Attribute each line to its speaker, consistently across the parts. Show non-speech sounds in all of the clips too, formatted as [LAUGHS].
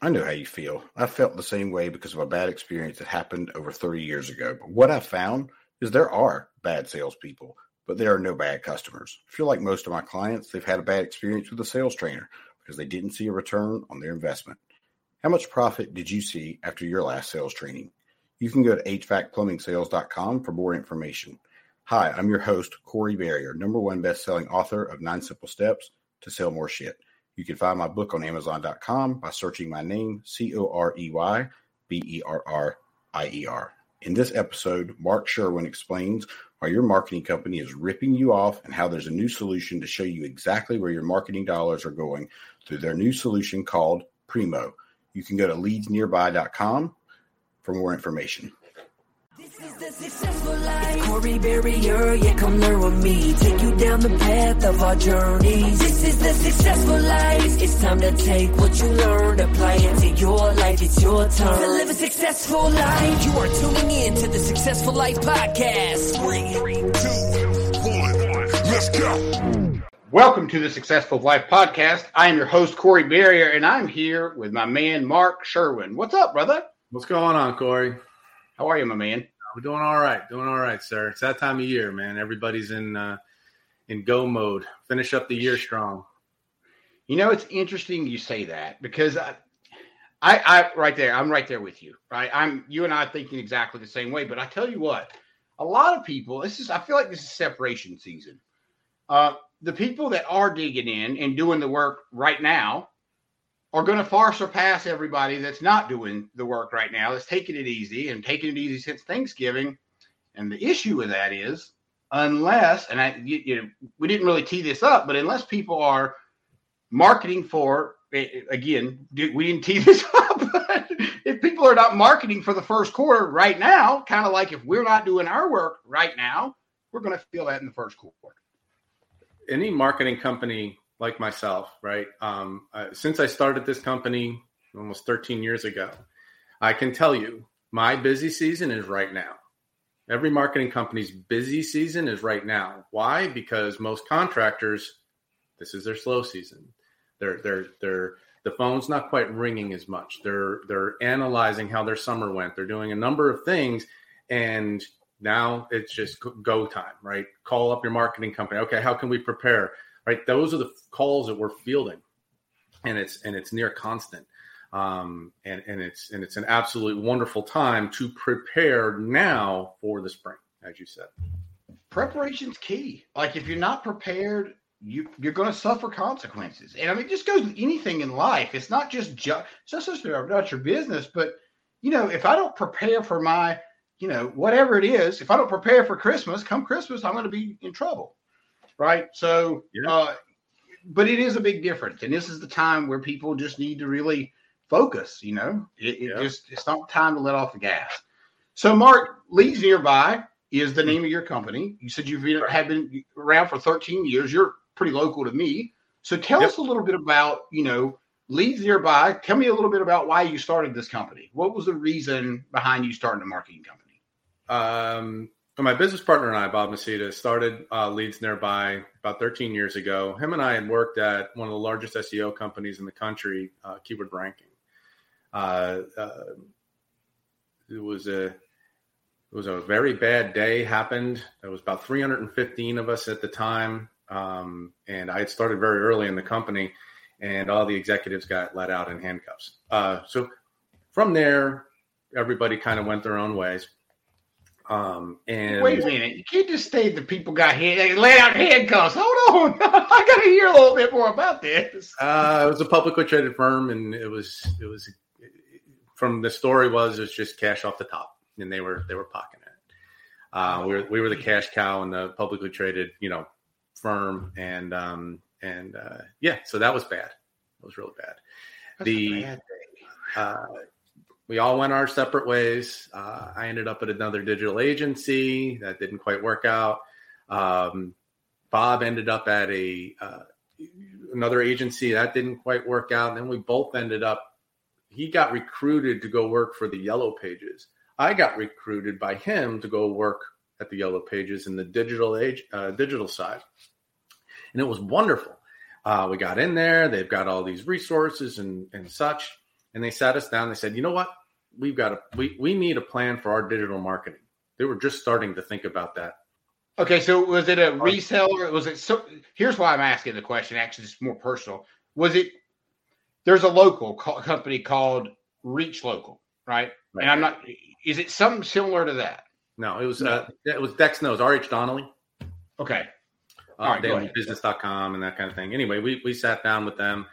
Speaker 1: I know how you feel. I felt the same way because of a bad experience that happened over 30 years ago. But what I found is there are bad salespeople, but there are no bad customers. I feel like most of my clients, they've had a bad experience with a sales trainer because they didn't see a return on their investment. How much profit did you see after your last sales training? You can go to HVACplumbing.sales.com for more information. Hi, I'm your host, Corey Berrier, number one best-selling author of Nine Simple Steps to Sell More Shit. You can find my book on Amazon.com by searching my name, C O R E Y B E R R I E R. In this episode, Mark Sherwin explains why your marketing company is ripping you off and how there's a new solution to show you exactly where your marketing dollars are going through their new solution called Primo. You can go to leadsnearby.com for more information.
Speaker 2: This is the successful life. Corey Berrier, yeah, come learn with me. Take you down the path of our journeys. This is the successful life. It's time to take what you learned, apply it to your life. It's your turn to live a successful life. You are tuning in to the Successful Life Podcast. Three, two,
Speaker 1: one, let's go. Welcome to the Successful Life Podcast. I am your host, Corey Berrier, and I'm here with my man, Mark Sherwin. What's up, brother?
Speaker 3: What's going on, Corey?
Speaker 1: How are you, my man?
Speaker 3: We're doing all right, doing all right, sir. It's that time of year, man. Everybody's in uh, in go mode. Finish up the year strong.
Speaker 1: You know, it's interesting you say that because I, I, I, right there, I'm right there with you. Right, I'm you and I thinking exactly the same way. But I tell you what, a lot of people. This is. I feel like this is separation season. Uh, the people that are digging in and doing the work right now are going to far surpass everybody that's not doing the work right now, that's taking it easy and taking it easy since Thanksgiving. And the issue with that is, unless, and I, you, you know, we didn't really tee this up, but unless people are marketing for, again, we didn't tee [LAUGHS] this up. if people are not marketing for the first quarter right now, kind of like if we're not doing our work right now, we're going to feel that in the first quarter.
Speaker 3: Any marketing company like myself, right? Um, uh, since I started this company almost 13 years ago, I can tell you my busy season is right now. Every marketing company's busy season is right now. Why? Because most contractors, this is their slow season. They're they're they're the phone's not quite ringing as much. They're they're analyzing how their summer went. They're doing a number of things, and now it's just go time, right? Call up your marketing company. Okay, how can we prepare? Right? Those are the calls that we're fielding, and it's and it's near constant, um, and and it's and it's an absolutely wonderful time to prepare now for the spring, as you said.
Speaker 1: Preparation's key. Like if you're not prepared, you you're going to suffer consequences. And I mean, it just goes with anything in life. It's not just ju- it's not just about your business, but you know, if I don't prepare for my you know whatever it is, if I don't prepare for Christmas, come Christmas, I'm going to be in trouble right? So, yeah. uh, but it is a big difference, and this is the time where people just need to really focus. You know, it, it yeah. just it's not time to let off the gas. So, Mark Leads Nearby is the name of your company. You said you've been, have been around for 13 years. You're pretty local to me. So, tell yep. us a little bit about you know Leads Nearby. Tell me a little bit about why you started this company. What was the reason behind you starting a marketing company?
Speaker 3: Um, my business partner and I, Bob Maceda, started uh, Leads Nearby about 13 years ago. Him and I had worked at one of the largest SEO companies in the country, uh, Keyword Ranking. Uh, uh, it was a it was a very bad day happened. There was about 315 of us at the time, um, and I had started very early in the company, and all the executives got let out in handcuffs. Uh, so from there, everybody kind of went their own ways. Um, and
Speaker 1: Wait a minute. You can't just say the people got. They laid out handcuffs. Hold on. [LAUGHS] I got to hear a little bit more about this.
Speaker 3: Uh, it was a publicly traded firm, and it was it was from the story was it was just cash off the top, and they were they were pocketing it. Uh, we were we were the cash cow in the publicly traded you know firm, and um, and uh, yeah, so that was bad. It was really bad.
Speaker 1: That's
Speaker 3: the uh, we all went our separate ways. Uh, I ended up at another digital agency that didn't quite work out. Um, Bob ended up at a uh, another agency that didn't quite work out. And then we both ended up. He got recruited to go work for the Yellow Pages. I got recruited by him to go work at the Yellow Pages in the digital age, uh, digital side, and it was wonderful. Uh, we got in there. They've got all these resources and and such and they sat us down. They said, "You know what? We've got a we we need a plan for our digital marketing." They were just starting to think about that.
Speaker 1: Okay, so was it a reseller? Was it so? Here's why I'm asking the question. Actually, it's more personal. Was it? There's a local co- company called ReachLocal, right?
Speaker 3: Right.
Speaker 1: And I'm not. Is it something similar to that?
Speaker 3: No, it was uh, it was Dex knows RH Donnelley.
Speaker 1: Okay.
Speaker 3: Uh,
Speaker 1: All right,
Speaker 3: they own business.com and that kind of thing. Anyway, we we sat down with them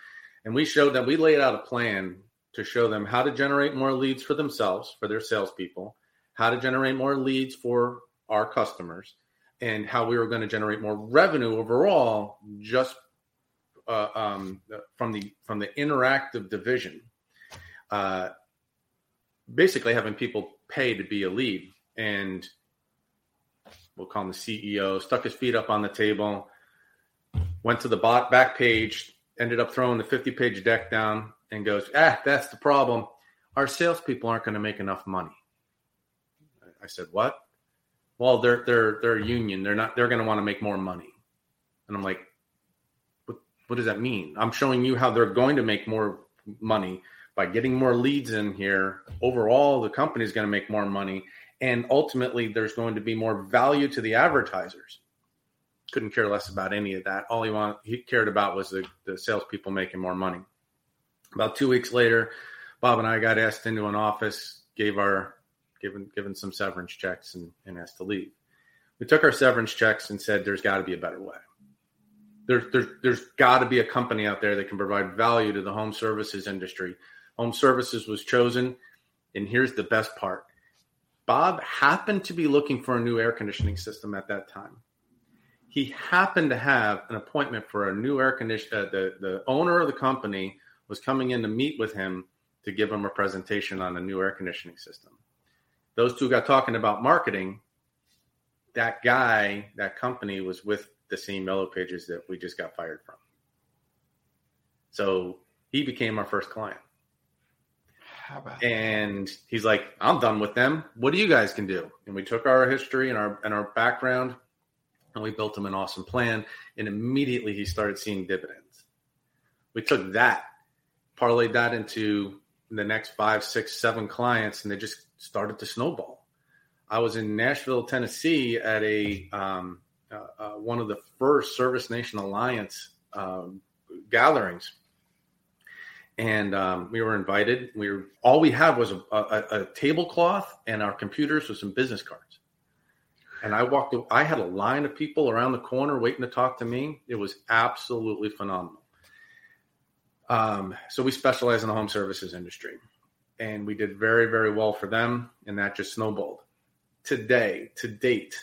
Speaker 3: and we showed them. We laid out a plan to show them how to generate more leads for themselves for their salespeople, how to generate more leads for our customers, and how we were going to generate more revenue overall just uh, um, from the from the interactive division. Uh, basically, having people pay to be a lead, and we'll call him the CEO. Stuck his feet up on the table, went to the back page, ended up throwing the fifty-page deck down, and goes, "Ah, that's the problem. Our salespeople aren't going to make enough money." I said, "What?" Well, they're they're they're union. They're not. They're going to want to make more money. And I'm like, "What? What does that mean?" I'm showing you how they're going to make more money by getting more leads in here. Overall, the company is going to make more money, and ultimately, there's going to be more value to the advertisers. Couldn't care less about any of that. All he want he cared about was the the salespeople making more money. About two weeks later, Bob and I got asked into an office, gave our given given some severance checks, and, and asked to leave. We took our severance checks and said, "There's got to be a better way. There's there's there's got to be a company out there that can provide value to the home services industry." Home services was chosen, and here's the best part: Bob happened to be looking for a new air conditioning system at that time. He happened to have an appointment for a new air condition. Uh, the the owner of the company was coming in to meet with him to give him a presentation on a new air conditioning system. Those two got talking about marketing. That guy, that company was with the same yellow pages that we just got fired from. So he became our first client.
Speaker 1: How about
Speaker 3: And he's like, I'm done with them. What do you guys can do? And we took our history and our and our background and we built him an awesome plan. And immediately he started seeing dividends. We took that, parlayed that into the next five, six, seven clients, and they just started to snowball. I was in Nashville, Tennessee, at a um, uh, uh, one of the first Service Nation Alliance um, gatherings, and um, we were invited. We were all we had was a, a, a tablecloth and our computers with some business cards. And I walked. I had a line of people around the corner waiting to talk to me. It was absolutely phenomenal. Um, so we specialize in the home services industry, and we did very, very well for them, and that just snowballed. Today, to date,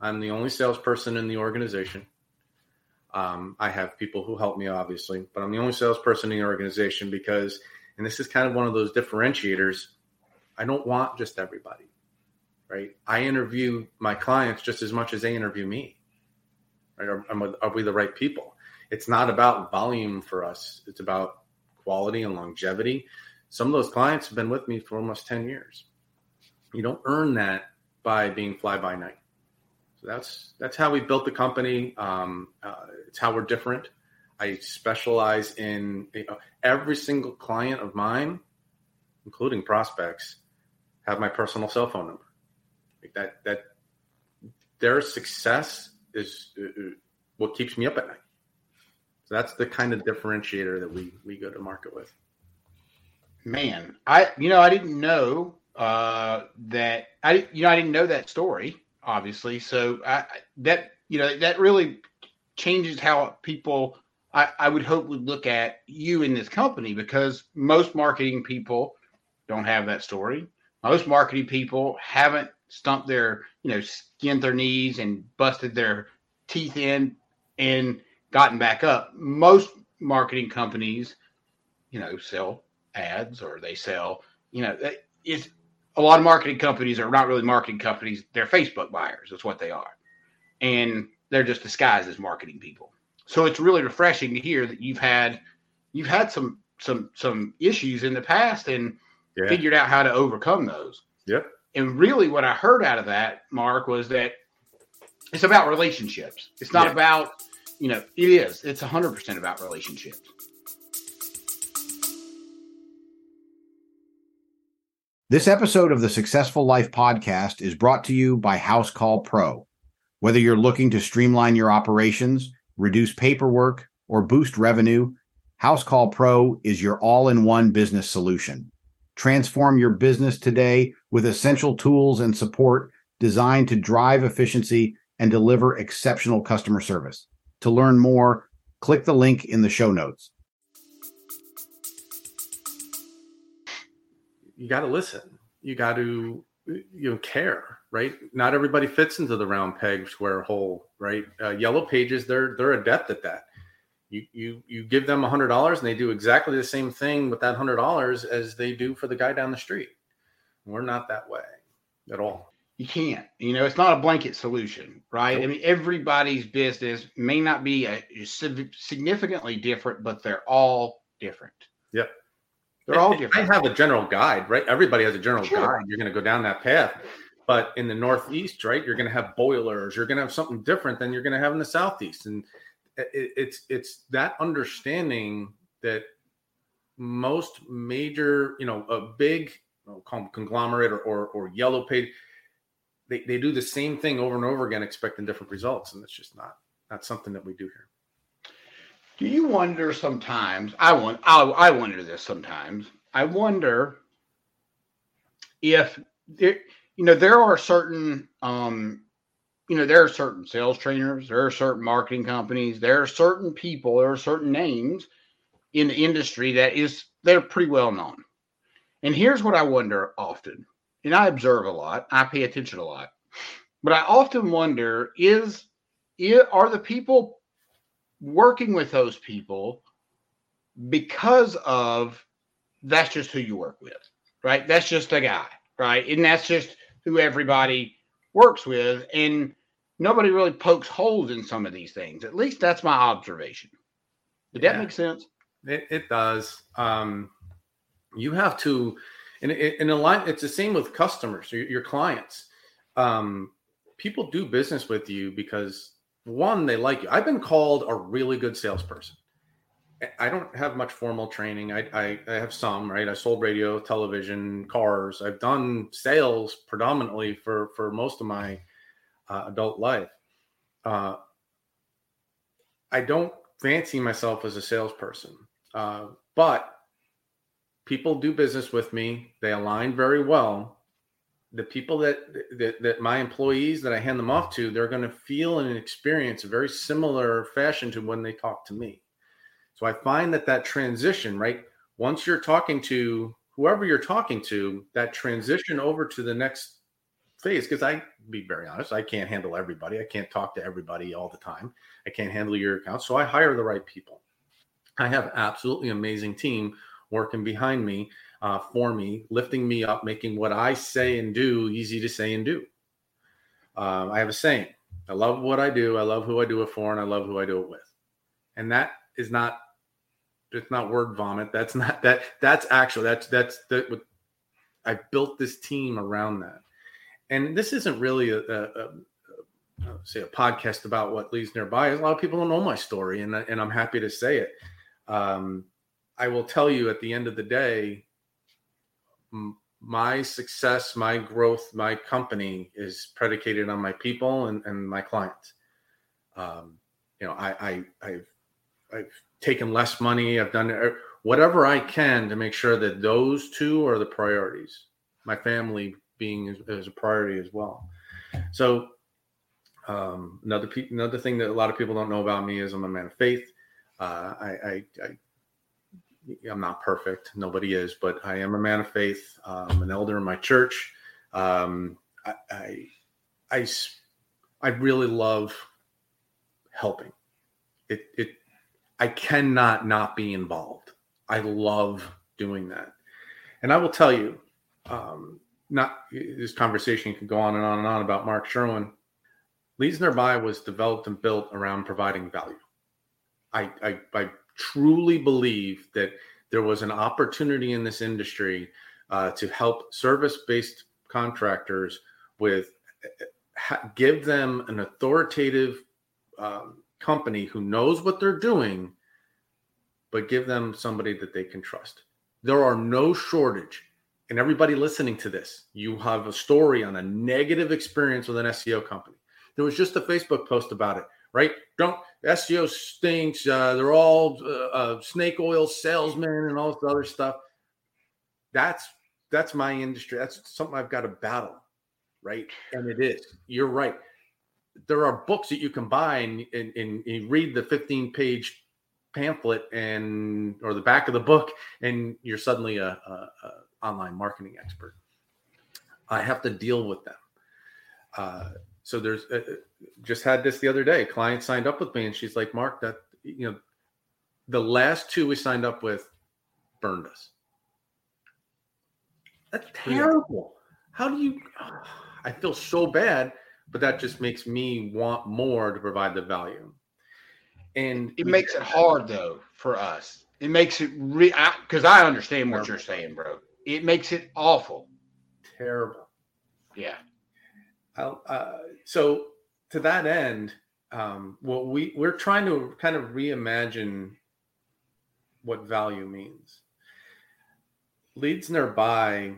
Speaker 3: I'm the only salesperson in the organization. Um, I have people who help me, obviously, but I'm the only salesperson in the organization because, and this is kind of one of those differentiators. I don't want just everybody, right? I interview my clients just as much as they interview me. Right? Are, are, we the right people? It's not about volume for us. It's about quality and longevity. Some of those clients have been with me for almost 10 years. You don't earn that by being fly by night. So that's that's how we built the company. Um, uh, it's how we're different. I specialize in you know, every single client of mine, including prospects, have my personal cell phone number. Like that that their success is uh, what keeps me up at night. So that's the kind of differentiator that we we go to market with.
Speaker 1: Man, I you know I didn't know uh, that I you know I didn't know that story obviously, so I that you know that really changes how people I, I would hope would look at you in this company because most marketing people don't have that story. Most marketing people haven't stumped their you know skinned their knees and busted their teeth in and gotten back up. Most marketing companies, you know, sell ads or they sell, you know, it's a lot of marketing companies are not really marketing companies. They're Facebook buyers. That's what they are. And they're just disguised as marketing people. So it's really refreshing to hear that you've had you've had some some some issues in the past and yeah. figured out how to overcome those.
Speaker 3: Yep.
Speaker 1: And really what I heard out of that, Mark, was that it's about relationships. It's not yeah. about, you know, it is. It's 100% about relationships.
Speaker 4: This episode of the Successful Life podcast is brought to you by Housecall Pro. Whether you're looking to streamline your operations, reduce paperwork, or boost revenue, Housecall Pro is your all in one business solution. Transform your business today with essential tools and support designed to drive efficiency and deliver exceptional customer service. To learn more, click the link in the show notes.
Speaker 3: You got to listen. You got to you know care, right? Not everybody fits into the round peg square hole, right? Uh, yellow pages, they're they're adept at that. You you you give them a hundred dollars and they do exactly the same thing with that hundred dollars as they do for the guy down the street. We're not that way at all
Speaker 1: you can't. You know, it's not a blanket solution, right? I mean, everybody's business may not be a, significantly different, but they're all different.
Speaker 3: Yep.
Speaker 1: They're all different.
Speaker 3: I have a general guide, right? Everybody has a general sure. guide. You're going to go down that path. But in the Northeast, right, you're going to have boilers. You're going to have something different than you're going to have in the Southeast. And it, it's it's that understanding that most major, you know, a big call conglomerate or, or, or yellow page – they, they do the same thing over and over again, expecting different results, and it's just not not something that we do here.
Speaker 1: Do you wonder sometimes? I want I, I wonder this sometimes. I wonder if there, you know there are certain um, you know there are certain sales trainers, there are certain marketing companies, there are certain people, there are certain names in the industry that is they're pretty well known. And here's what I wonder often and I observe a lot. I pay attention a lot, but I often wonder: is, is are the people working with those people because of that's just who you work with, right? That's just a guy, right? And that's just who everybody works with, and nobody really pokes holes in some of these things. At least that's my observation. Did that make sense?
Speaker 3: It, it does. Um, you have to and in a line, it's the same with customers, your, your clients. Um, people do business with you because one, they like you. I've been called a really good salesperson. I don't have much formal training. I, I, I, have some, right? I sold radio, television, cars. I've done sales predominantly for, for most of my uh, adult life. Uh, I don't fancy myself as a salesperson, uh, but people do business with me. They align very well. The people that, that that my employees that I hand them off to, they're going to feel and experience a very similar fashion to when they talk to me. So I find that that transition, right? Once you're talking to whoever you're talking to, that transition over to the next phase, because I be very honest, I can't handle everybody. I can't talk to everybody all the time. I can't handle your account. So I hire the right people. I have absolutely amazing team working behind me uh, for me, lifting me up, making what I say and do easy to say and do. Uh, I have a saying I love what I do, I love who I do it for, and I love who I do it with. And that is not it's not word vomit. That's not [LAUGHS] that that's actual. That's that's that I built this team around that. And this isn't really a, a, a, a say a podcast about what leads nearby. A lot of people don't know my story, and and I'm happy to say it. Um, I will tell you at the end of the day, my success, my growth, my company is predicated on my people and, and my clients. Um, you know, I, I, have I've taken less money. I've done whatever I can to make sure that those two are the priorities. my family being as a priority as well. So um, another pe- another thing that a lot of people don't know about me is I'm a man of faith. Uh, I, I, I am not perfect. Nobody is, but I am a man of faith. I'm an elder in my church. Um, I, I, I, I really love helping. It, it, I cannot not be involved. I love doing that. And I will tell you, um, not this conversation can go on and on and on about Mark Sherwin. Leads Nearby was developed and built around providing value. I, I, I truly believe that there was an opportunity in this industry uh, to help service based contractors with ha, give them an authoritative um, company who knows what they're doing, but give them somebody that they can trust. There are no shortage. And everybody listening to this, you have a story on a negative experience with an SEO company. There was just a Facebook post about it, right? Don't SEO stinks. Uh, they're all uh, uh, snake oil salesmen and all this other stuff. That's that's my industry. That's something I've got to battle, right? And it is. You're right. There are books that you can buy and, and, and read the 15 page pamphlet and or the back of the book, and you're suddenly a, a, a online marketing expert. I have to deal with them. Uh, so there's uh, uh, just had this the other day. A client signed up with me, and she's like, "Mark, that you know, the last two we signed up with burned us. That's terrible. How do you? Oh, [SIGHS] I feel so bad, but that just makes me want more to provide the value. And
Speaker 1: it makes it hard though for us. It makes it re because I, I, understand what you're saying, bro. It makes it awful,
Speaker 3: terrible.
Speaker 1: Yeah.
Speaker 3: Uh, so to that end, um, what we we're trying to kind of reimagine what value means. Leads nearby,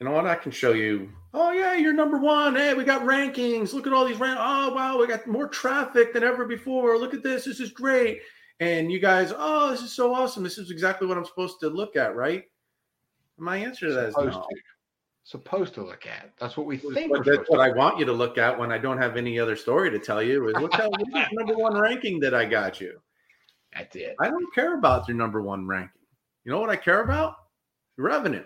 Speaker 3: you know what? I can show you. Oh yeah, you're number one. Hey, we got rankings. Look at all these rank. Oh wow, we got more traffic than ever before. Look at this. This is great. And you guys, oh, this is so awesome. This is exactly what I'm supposed to look at, right? My answer to that is no.
Speaker 1: Supposed to look at. That's what we think.
Speaker 3: But that's what I want you to look at when I don't have any other story to tell you. Is look at the number one ranking that I got you.
Speaker 1: That's it.
Speaker 3: I don't care about your number one ranking. You know what I care about? Revenue,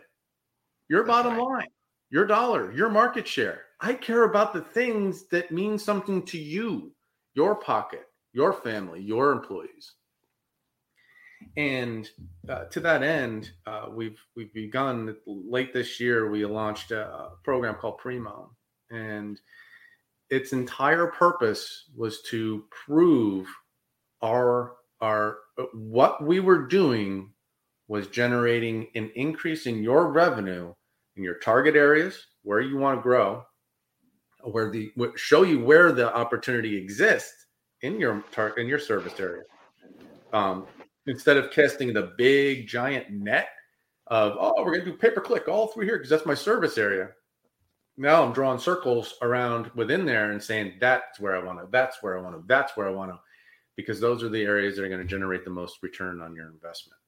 Speaker 3: your that's bottom right. line, your dollar, your market share. I care about the things that mean something to you, your pocket, your family, your employees. And uh, to that end, uh, we've we've begun late this year. We launched a program called Primo, and its entire purpose was to prove our our what we were doing was generating an increase in your revenue in your target areas where you want to grow, where the show you where the opportunity exists in your tar- in your service area. Um, instead of casting the big giant net of oh we're going to do pay per click all through here because that's my service area. Now i'm drawing circles around within there and saying that's where i want to that's where i want to that's where i want to because those are the areas that are going to generate the most return on your investment.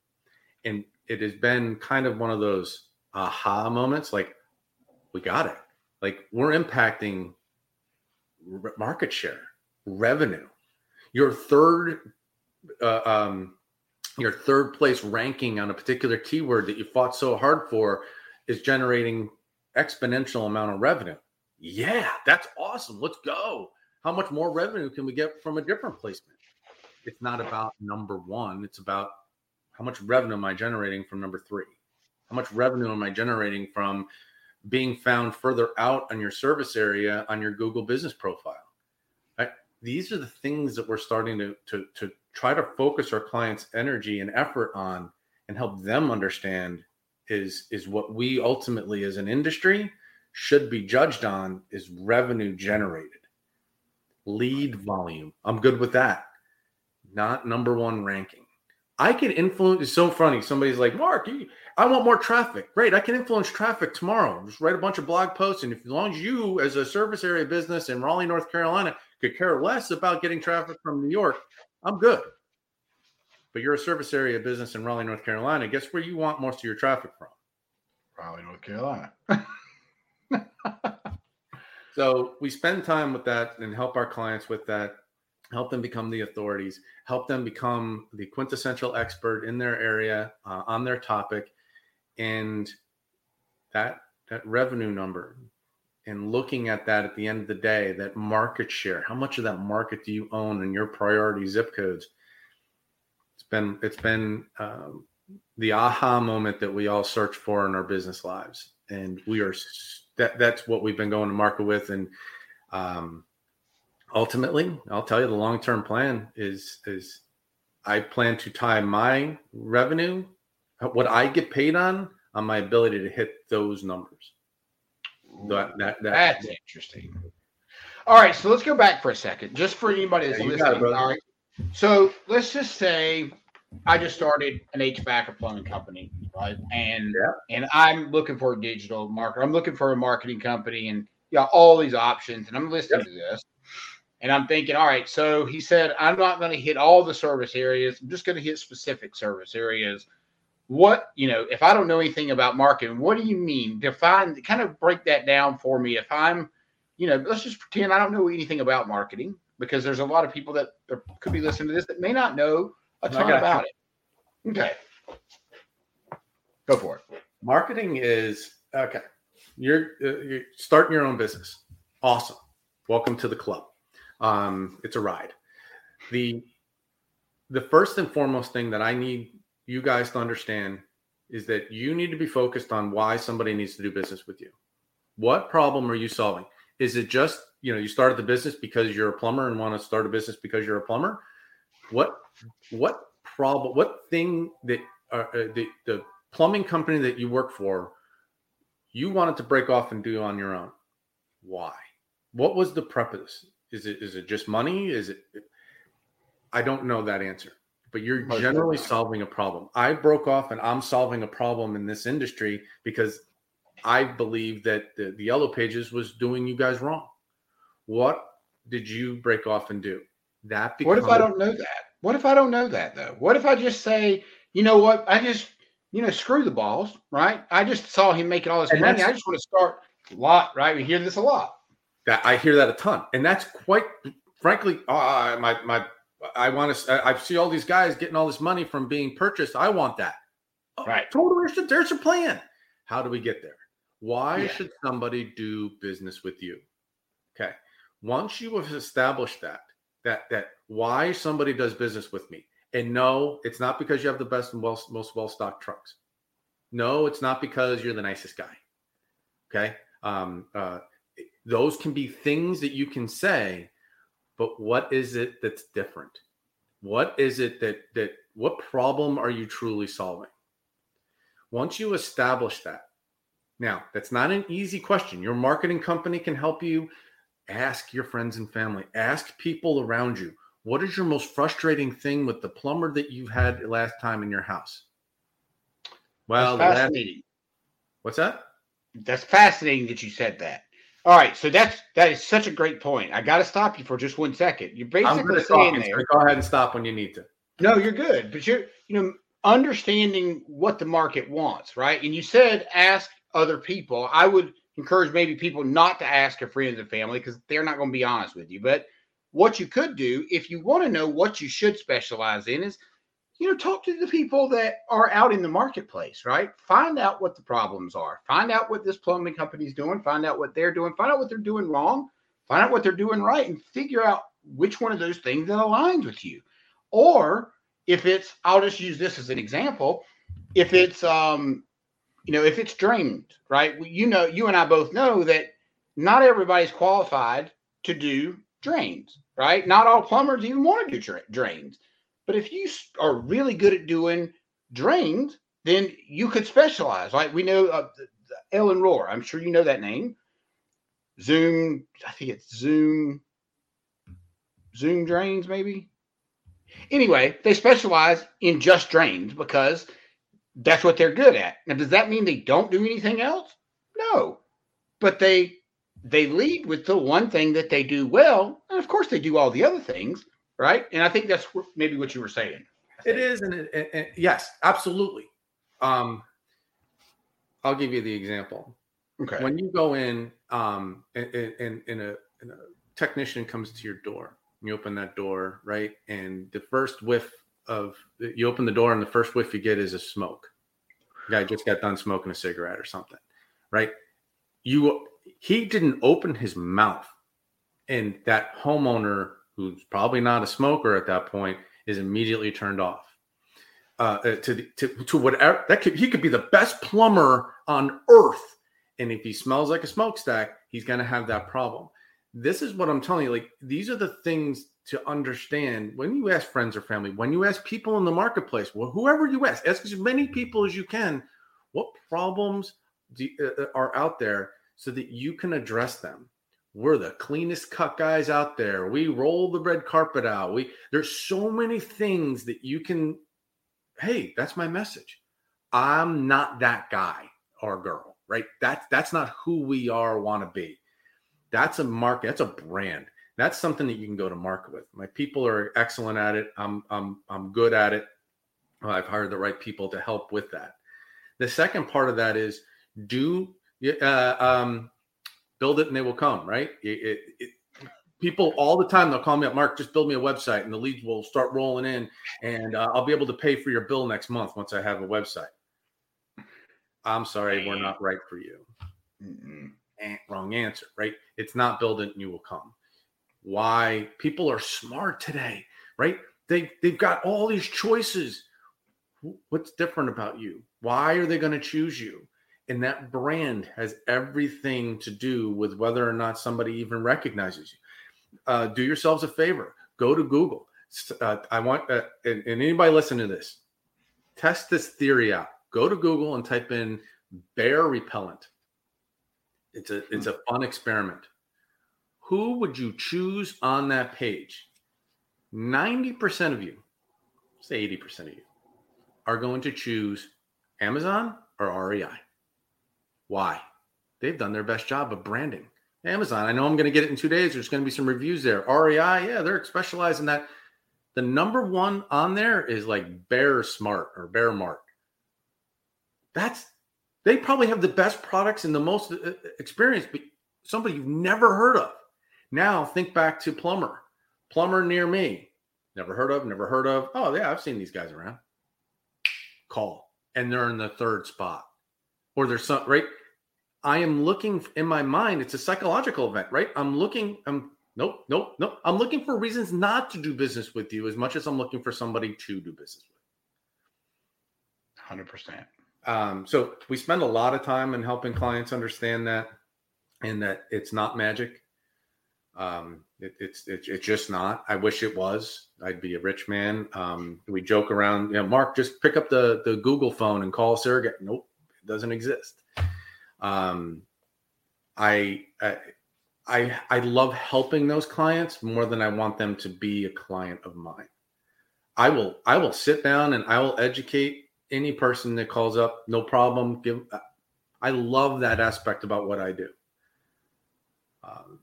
Speaker 3: And it has been kind of one of those aha moments like we got it. Like we're impacting market share revenue. Your third uh, um, your third place ranking on a particular keyword that you fought so hard for is generating exponential amount of revenue. Yeah, that's awesome. Let's go. How much more revenue can we get from a different placement? It's not about number one. It's about how much revenue am I generating from number three? How much revenue am I generating from being found further out on your service area on your Google business profile? These are the things that we're starting to, to, to try to focus our clients' energy and effort on and help them understand is is what we ultimately as an industry should be judged on is revenue generated. Lead volume. I'm good with that. Not number one ranking. I can influence it's so funny somebody's like mark you, i want more traffic. Great i can influence traffic tomorrow. Just write a bunch of blog posts and if as long as you as a service area business in raleigh north carolina could care less about getting traffic from new york I'm good. But you're a service area business in Raleigh, North Carolina. Guess where you want most of your traffic from?
Speaker 1: Raleigh, North Carolina. [LAUGHS]
Speaker 3: So we spend time with that and help our clients with that, help them become the authorities, help them become the quintessential expert in their area uh, on their topic, and that that revenue number and looking at that at the end of the day, that market share, how much of that market do you own in your priority zip codes? It's been it's been um, the aha moment that we all search for in our business lives, and we are that that's what we've been going to market with. And um, ultimately i'll tell you the long-term plan is is i plan to tie my revenue what i get paid on on my ability to hit those numbers that, that, that.
Speaker 1: That's interesting. All right so let's go back for a second just for anybody that's
Speaker 3: Yeah,
Speaker 1: listening
Speaker 3: it,
Speaker 1: all right? So let's just say i just started an hvac or plumbing company right? And
Speaker 3: Yeah.
Speaker 1: and i'm looking for a digital marketer. I'm looking for a marketing company and yeah all these options and i'm listening to this and i'm thinking all right so he said i'm not going to hit all the service areas. I'm just going to hit specific service areas what you know if i don't know anything about marketing what do you mean? Define kind of break that down for me. If i'm you know let's just pretend i don't know anything about marketing because there's a lot of people that are- could be listening to this that may not know a ton about it. Okay. Go for it.
Speaker 3: Marketing is okay you're, uh, you're starting your own business. Awesome. Welcome to the club. Um, it's a ride. The the first and foremost thing that i need you guys to understand is that you need to be focused on why somebody needs to do business with you. What problem are you solving? Is it just you know you started the business because you're a plumber and want to start a business because you're a plumber? What what problem what thing that uh, uh, the the plumbing company that you work for you wanted to break off and do on your own. Why? What was the preface? Is it is it just money? Is it i don't know that answer but you're generally solving a problem. I broke off and i'm solving a problem in this industry because i believe that the, the yellow pages was doing you guys wrong. What did you break off and do? That
Speaker 1: what if i don't know that? What if i don't know that though? What if i just say you know what? I just you know screw the balls right? I just saw him making all this
Speaker 3: And
Speaker 1: money. I just want to start a lot right? We hear this a lot.
Speaker 3: That I hear that a ton, and that's quite frankly, uh, my my. I want to. I see all these guys getting all this money from being purchased. I want that. Oh,
Speaker 1: Right.
Speaker 3: Totally. There's, there's a plan. How do we get there? Why
Speaker 1: Yeah.
Speaker 3: should somebody do business with you? Okay. Once you have established that, that that why somebody does business with me, and no, it's not because you have the best and well, most well stocked trucks. No, it's not because you're the nicest guy. Okay. Um, uh, those can be things that you can say, but what is it that's different? What is it that that what problem are you truly solving? Once you establish that, now that's not an easy question. Your marketing company can help you. Ask your friends and family. Ask people around you. What is your most frustrating thing with the plumber that you had last time in your house? Well,
Speaker 1: that's
Speaker 3: last- what's that?
Speaker 1: that's fascinating that you said that all right so that's that is such a great point i got to stop you for just one second you're basically saying there
Speaker 3: go ahead and stop when you need to.
Speaker 1: No, you're good. But you're, you know, understanding what the market wants, right? And you said ask other people. I would encourage maybe people not to ask their friends and family because they're not going to be honest with you. But what you could do if you want to know what you should specialize in is, you know, talk to the people that are out in the marketplace, right? Find out what the problems are. Find out what this plumbing company is doing. Find out what they're doing. Find out what they're doing wrong. Find out what they're doing right and figure out which one of those things that aligns with you. Or if it's, I'll just use this as an example. If it's, um, you know, if it's drained, right? You know, you and I both know that not everybody's qualified to do drains, right? Not all plumbers even want to do dra- drains. But if you are really good at doing drains, then you could specialize. Like we know uh, Ellen Rohr. I'm sure you know that name. Zoom. I think it's Zoom. Zoom drains, maybe. Anyway, they specialize in just drains because that's what they're good at. Now, does that mean they don't do anything else? No, but they they lead with the one thing that they do well, and of course they do all the other things, right? And I think that's maybe what you were saying.
Speaker 3: It is, and, it, and- and- yes, absolutely. Um, I'll give you the example.
Speaker 1: Okay.
Speaker 3: When you go in, um, and, and, and a, and a technician comes to your door, you open that door, right? And the first whiff of you open the door, and the first whiff you get is a smoke. guy just got done smoking a cigarette or something, right? You he didn't open his mouth, and that homeowner who's probably not a smoker at that point is immediately turned off. Uh, uh to, the, to to whatever that could he could be the best plumber on earth, and if he smells like a smokestack, he's going to have that problem. This is what I'm telling you. Like these are the things to understand when you ask friends or family, when you ask people in the marketplace, well, whoever you ask, ask as many people as you can, what problems do, uh, uh, are out there so that you can address them. We're the cleanest cut guys out there. We roll the red carpet out. We there's so many things that you can. Hey, that's my message. I'm not that guy or girl, right? That's that's not who we are. Want to be. That's a market. That's a brand that's something that you can go to market with. My people are excellent at it. I'm I'm I'm good at it. I've hired the right people to help with that. The second part of that is do uh, um, build it and they will come. Right? It, it, it, people all the time they'll call me up, Mark. Just build me a website and the leads will start rolling in, and uh, I'll be able to pay for your bill next month once I have a website. I'm sorry, we're not right for you. Eh, wrong answer. Right? It's not build it and you will come why people are smart today, right? They they've got all these choices. What's different about you? Why are they going to choose you? And that brand has everything to do with whether or not somebody even recognizes you. Uh, do yourselves a favor. Go to Google. Uh, I want, uh, and, and anybody listen to this, test this theory out. Go to Google and type in bear repellent. It's a it's a fun experiment who would you choose on that page? 90% of you, say 80% of you, are going to choose Amazon or REI. Why? They've done their best job of branding. Amazon, I know I'm going to get it in two days. There's going to be some reviews there. REI, yeah, they're specialized in that. The number one on there is like Bear Smart or Bear Mart. That's they probably have the best products and the most uh, experience, but somebody you've never heard of. Now think back to plumber, plumber near me. Never heard of, never heard of. Oh, yeah, I've seen these guys around. Call. And they're in the third spot. Or there's some, right? I am looking in my mind, it's a psychological event, right? I'm looking, I'm nope, nope, nope. I'm looking for reasons not to do business with you as much as I'm looking for somebody to do business
Speaker 1: with. 100%.
Speaker 3: Um, so we spend a lot of time in helping clients understand that and that it's not magic. Um, it, it's it, it's just not. I wish it was. I'd be a rich man. Um, we joke around. You know, Mark, just pick up the the Google phone and call surrogate. Nope, doesn't exist. Um, I, I I I love helping those clients more than I want them to be a client of mine. I will I will sit down and I will educate any person that calls up. No problem. Give. I love that aspect about what I do. Um,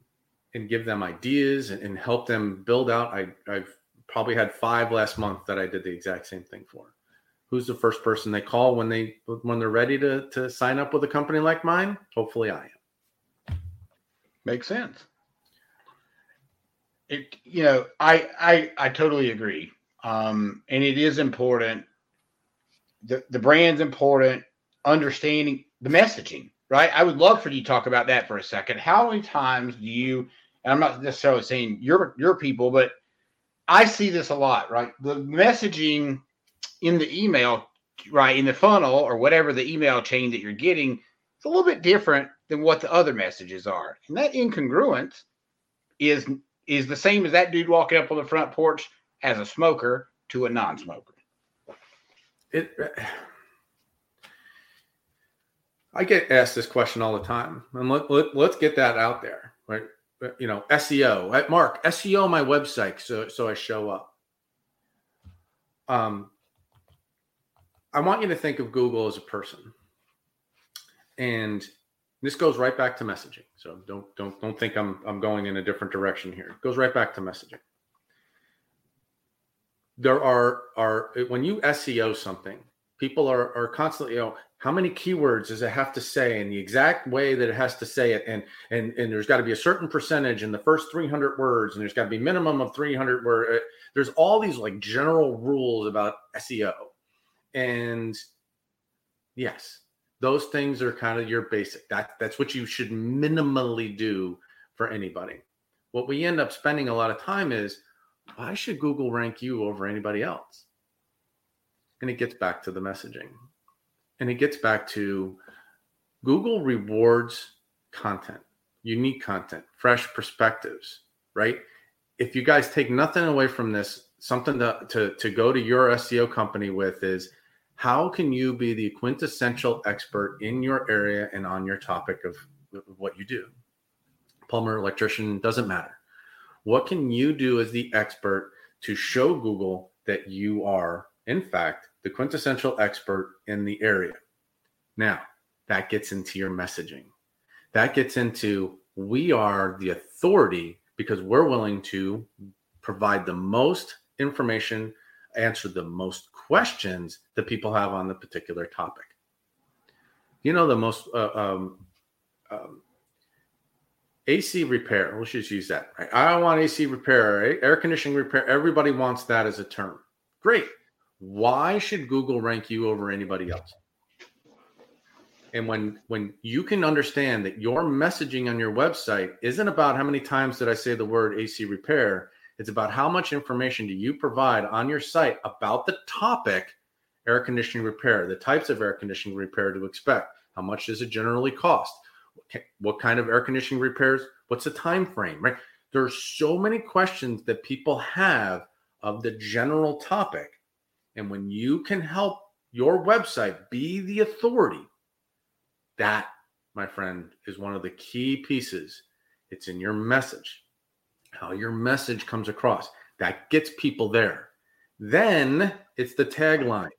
Speaker 3: and give them ideas and, and help them build out. I, I've probably had five last month that I did the exact same thing for. Who's the first person they call when they when they're ready to to sign up with a company like mine? Hopefully, I am.
Speaker 1: Makes sense. It you know I I I totally agree. Um, and it is important. The the brand's important. Understanding the messaging, right? I would love for you to talk about that for a second. How many times do you and I'm not necessarily saying your your people, but I see this a lot, right? The messaging in the email, right, in the funnel or whatever the email chain that you're getting, it's a little bit different than what the other messages are. And that incongruence is is the same as that dude walking up on the front porch as a smoker to a non-smoker.
Speaker 3: It I get asked this question all the time. And let, let, let's get that out there, right? you know, SEO. Mark, SEO my website so so I show up. Um, I want you to think of Google as a person, and this goes right back to messaging. So don't don't don't think I'm I'm going in a different direction here. It goes right back to messaging. There are are when you SEO something, people are are constantly, you know, how many keywords does it have to say in the exact way that it has to say it and and and there's got to be a certain percentage in the first 300 words and there's got to be minimum of 300 word uh, there's all these like general rules about seo and yes those things are kind of your basic that that's what you should minimally do for anybody. What we end up spending a lot of time is why should google rank you over anybody else? And it gets back to the messaging. And it gets back to Google rewards content, unique content, fresh perspectives, right? If you guys take nothing away from this, something to, to, to go to your SEO company with is how can you be the quintessential expert in your area and on your topic of, what you do? Plumber, electrician, doesn't matter. What can you do as the expert to show Google that you are, in fact, the quintessential expert in the area. Now, that gets into your messaging. That gets into we are the authority because we're willing to provide the most information, answer the most questions that people have on the particular topic. You know, the most uh, um, um, AC repair, let's just use that. Right? I want AC repair, air conditioning repair. Everybody wants that as a term. Great. Why should Google rank you over anybody else? And when when you can understand that your messaging on your website isn't about how many times did I say the word AC repair, it's about how much information do you provide on your site about the topic air conditioning repair, the types of air conditioning repair to expect, how much does it generally cost, what kind of air conditioning repairs, what's the time frame, right? There's so many questions that people have of the general topic. And when you can help your website be the authority, that, my friend, is one of the key pieces. It's in your message, how your message comes across. That gets people there. Then it's the tagline,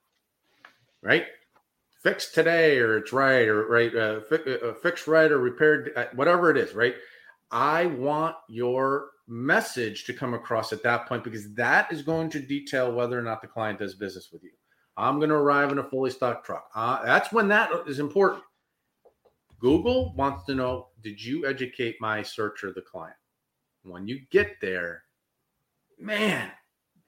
Speaker 3: right? Fix today, or it's right, or right, uh, fi- uh, fix right, or repaired, uh, whatever it is, right? I want your message to come across at that point because that is going to detail whether or not the client does business with you. I'm going to arrive in a fully stocked truck. Uh, that's when that is important. Google wants to know Did you educate my searcher, the client? When you get there, man,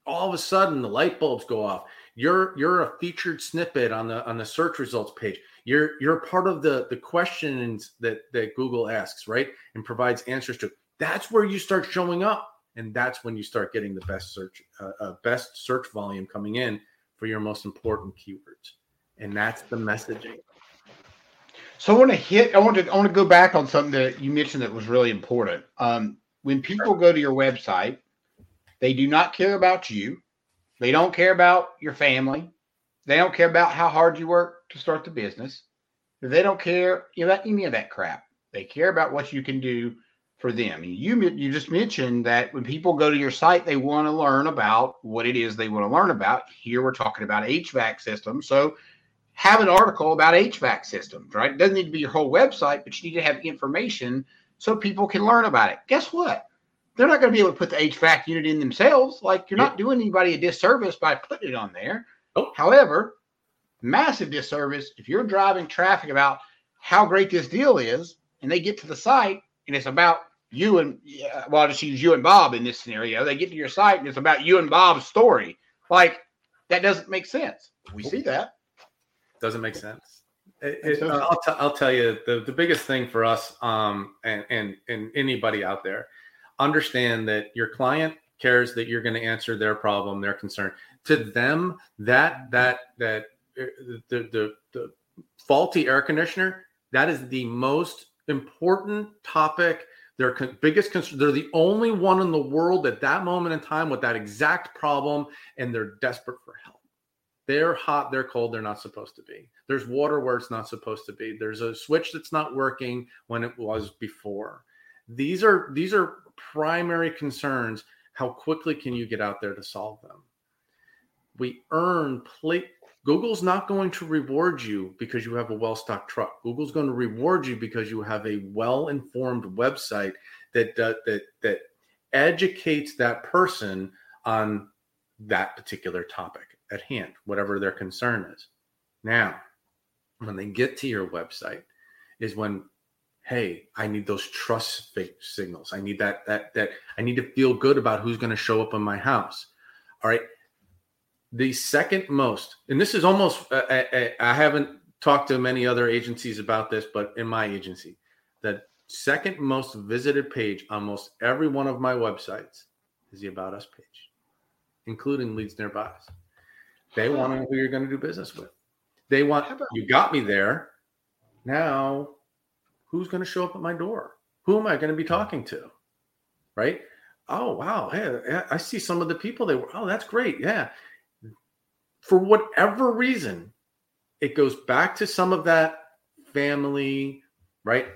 Speaker 3: all of a sudden the light bulbs go off. You're you're a featured snippet on the on the search results page. You're you're part of the the questions that that Google asks, right? And provides answers to that's where you start showing up and that's when you start getting the best search uh, uh, best search volume coming in for your most important keywords and that's the messaging
Speaker 1: so i want to hit i want to i want to go back on something that you mentioned that was really important um, when people go to your website they do not care about you they don't care about your family they don't care about how hard you work to start the business they don't care about any of that crap they care about what you can do for them. You you just mentioned that when people go to your site, they want to learn about what it is they want to learn about. Here we're talking about HVAC systems, so have an article about HVAC systems. Right? It doesn't need to be your whole website, but you need to have information so people can learn about it. Guess what? They're not going to be able to put the HVAC unit in themselves. Like you're not doing anybody a disservice by putting it on there. Oh. However, massive disservice if you're driving traffic about how great this deal is, and they get to the site and it's about you and well, I'll just use you and Bob in this scenario. They get to your site and it's about you and Bob's story. Like that doesn't make sense. We see that.
Speaker 3: Doesn't make sense. It, it, I'll, t- I'll tell you the, the biggest thing for us um, and, and, and anybody out there, understand that your client cares that you're going to answer their problem, their concern. To them, that that that uh, the, the the faulty air conditioner that is the most important topic. Their con- biggest concern, they're the only one in the world at that moment in time with that exact problem, and they're desperate for help. They're hot, they're cold, they're not supposed to be. There's water where it's not supposed to be. There's a switch that's not working when it was before. These are these are primary concerns. How quickly can you get out there to solve them? We earn plate Google's not going to reward you because you have a well stocked truck. Google's going to reward you because you have a well informed website that, uh, that, that educates that person on that particular topic at hand, whatever their concern is. Now, when they get to your website, is when, hey, I need those trust signals. I need that that that I need to feel good about who's going to show up in my house. All right. The second most, and this is almost, uh, I, uh, uh, I haven't talked to many other agencies about this, but in my agency, the second most visited page on most every one of my websites is the About Us page, including leads nearby. They want to know who you're going to do business with. They want you got me there. Now, who's going to show up at my door? Who am I going to be talking to? Right? Oh wow, hey, I see some of the people they were. Oh, that's great. Yeah. For whatever reason, it goes back to some of that family, right?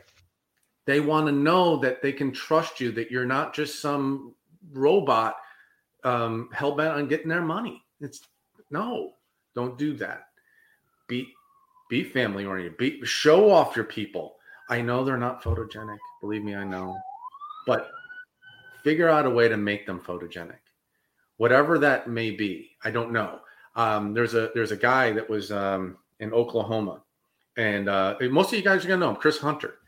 Speaker 3: They want to know that they can trust you, that you're not just some robot um, hell bent on getting their money. It's no, don't do that. Be be family oriented. Be show off your people. I know they're not photogenic. Believe me, I know. But figure out a way to make them photogenic. Whatever that may be. I don't know. Um, there's a there's a guy that was um, in Oklahoma. And uh, most of you guys are to know him, Chris Hunter.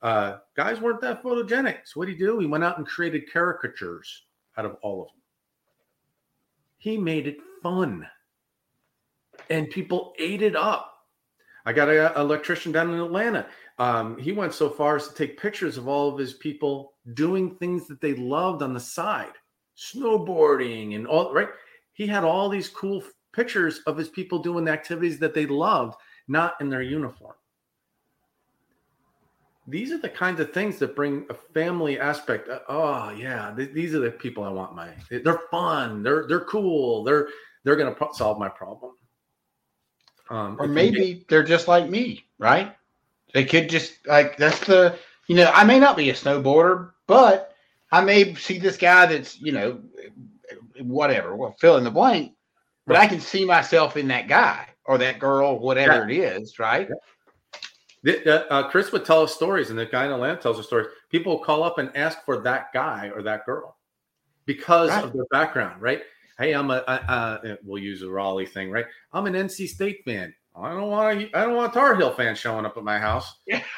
Speaker 3: Uh, guys weren't that photogenic. So what did he do? He went out and created caricatures out of all of them. He made it fun. And people ate it up. I got an electrician down in Atlanta. Um, he went so far as to take pictures of all of his people doing things that they loved on the side, snowboarding and all, right? He had all these cool pictures of his people doing the activities that they loved, not in their uniform. These are the kinds of things that bring a family aspect. Uh, oh yeah, th- these are the people I want. My they're fun. They're they're cool. They're they're going to pro- solve my problem.
Speaker 1: Um, or maybe get- they're just like me, right? They could just like that's the you know I may not be a snowboarder, but I may see this guy that's you know whatever, well, fill in the blank, but I can see myself in that guy or that girl, whatever yeah. it is, right?
Speaker 3: Yeah. Uh, Chris would tell us stories, and the guy in Atlanta tells us stories. People call up and ask for that guy or that girl because right. of their background, right? Hey, I'm a. I, uh, we'll use a Raleigh thing, right? I'm an NC State fan. I don't want. I don't want a Tar Heel fan showing up at my house.
Speaker 1: Yeah. [LAUGHS]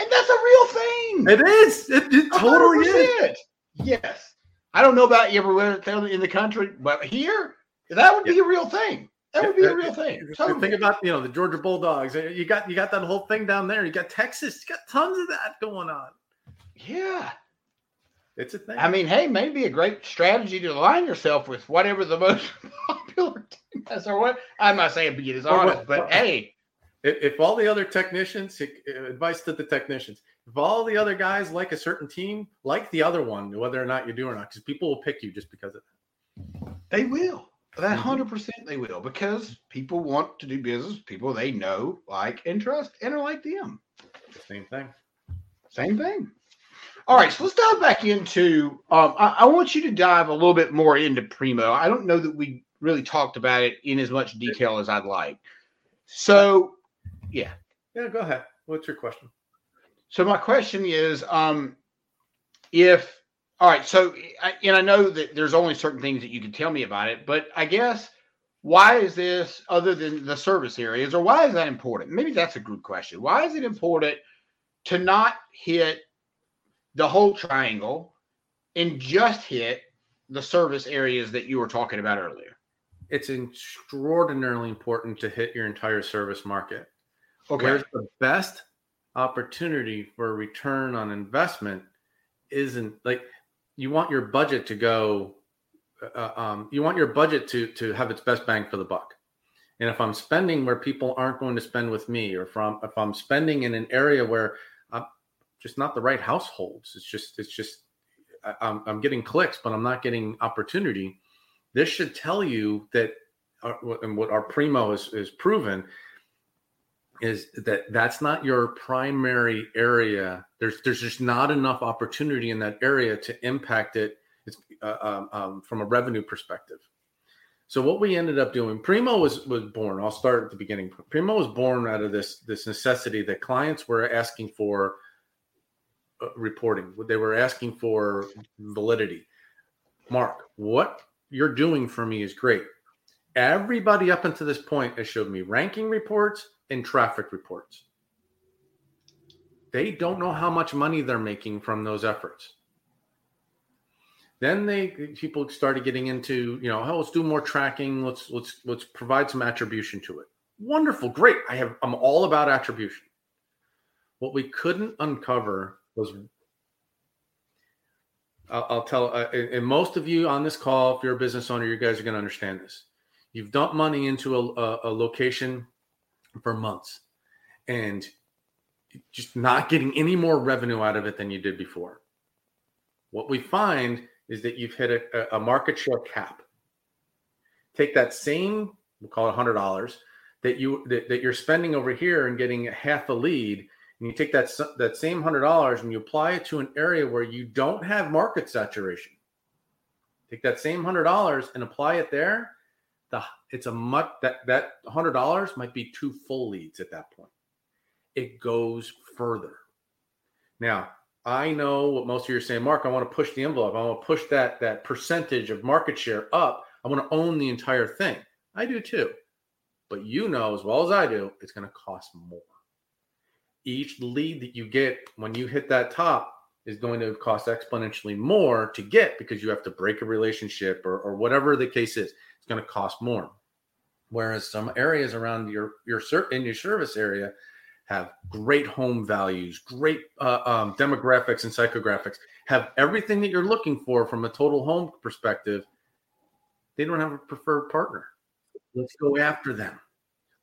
Speaker 1: And that's a real thing.
Speaker 3: It is. It, it totally 100%.
Speaker 1: is. Yes. I don't know about everywhere in the country, but here that would be a real thing. That would be a real thing.
Speaker 3: Totally. Think about you know the Georgia Bulldogs. You got you got that whole thing down there. You got Texas. You got tons of that going on.
Speaker 1: Yeah,
Speaker 3: it's a thing.
Speaker 1: I mean, hey, maybe a great strategy to align yourself with whatever the most [LAUGHS] popular team is, or what I'm not saying be as honest, but hey,
Speaker 3: if, if all the other technicians, advice to the technicians, if all the other guys like a certain team, like the other one, whether or not you do or not, because people will pick you just because of that.
Speaker 1: They will. That mm-hmm. hundred percent they will because people want to do business. People they know, like, and trust, and are like them.
Speaker 3: Same thing.
Speaker 1: Same thing. All right, so let's dive back into. Um, I, I, want you to dive a little bit more into Primo. I don't know that we really talked about it in as much detail as I'd like. So, yeah.
Speaker 3: Yeah, go ahead. What's your question?
Speaker 1: So my question is, um, if all right. So, and I know that there's only certain things that you can tell me about it, but I guess why is this other than the service areas, or why is that important? Maybe that's a good question. Why is it important to not hit the whole triangle and just hit the service areas that you were talking about earlier?
Speaker 3: It's extraordinarily important to hit your entire service market. Okay. Where's the best opportunity for return on investment isn't like you want your budget to go uh, um, you want your budget to to have its best bang for the buck and if i'm spending where people aren't going to spend with me or from if i'm spending in an area where just not the right households it's just it's just I'm, I'm getting clicks but i'm not getting opportunity this should tell you that uh, and what our primo is, is proven is that that's not your primary area. There's there's just not enough opportunity in that area to impact it. It's uh, um, um, from a revenue perspective. So what we ended up doing, Primo was was born. I'll start at the beginning. Primo was born out of this this necessity that clients were asking for Uh, reporting. They were asking for validity. Mark, what you're doing for me is great Everybody up until this point has showed me ranking reports and traffic reports. They don't know how much money they're making from those efforts. Then they people started getting into, you know, oh, let's do more tracking. Let's let's let's provide some attribution to it. Wonderful, great. I have I'm all about attribution. What we couldn't uncover was I'll, I'll tell, uh, and most of you on this call, if you're a business owner, you guys are going to understand this. You've dumped money into a, a, a location for months and just not getting any more revenue out of it than you did before. What we find is that you've hit a, a market share cap. Take that same, we'll call it hundred dollars that you that, that you're spending over here and getting half a lead, and you take that that same hundred dollars and you apply it to an area where you don't have market saturation. Take that same hundred dollars and apply it there. The it's a much that that hundred dollars might be two full leads at that point. It goes further. Now, I know what most of you are saying, Mark. I want to push the envelope. I want to push that that percentage of market share up. I want to own the entire thing. I do too. But you know as well as I do, it's going to cost more. Each lead that you get when you hit that top is going to cost exponentially more to get because you have to break a relationship or, or whatever the case is. It's going to cost more. Whereas some areas around your your in your service area have great home values, great uh, um, demographics and psychographics, have everything that you're looking for from a total home perspective. They don't have a preferred partner. Let's go after them.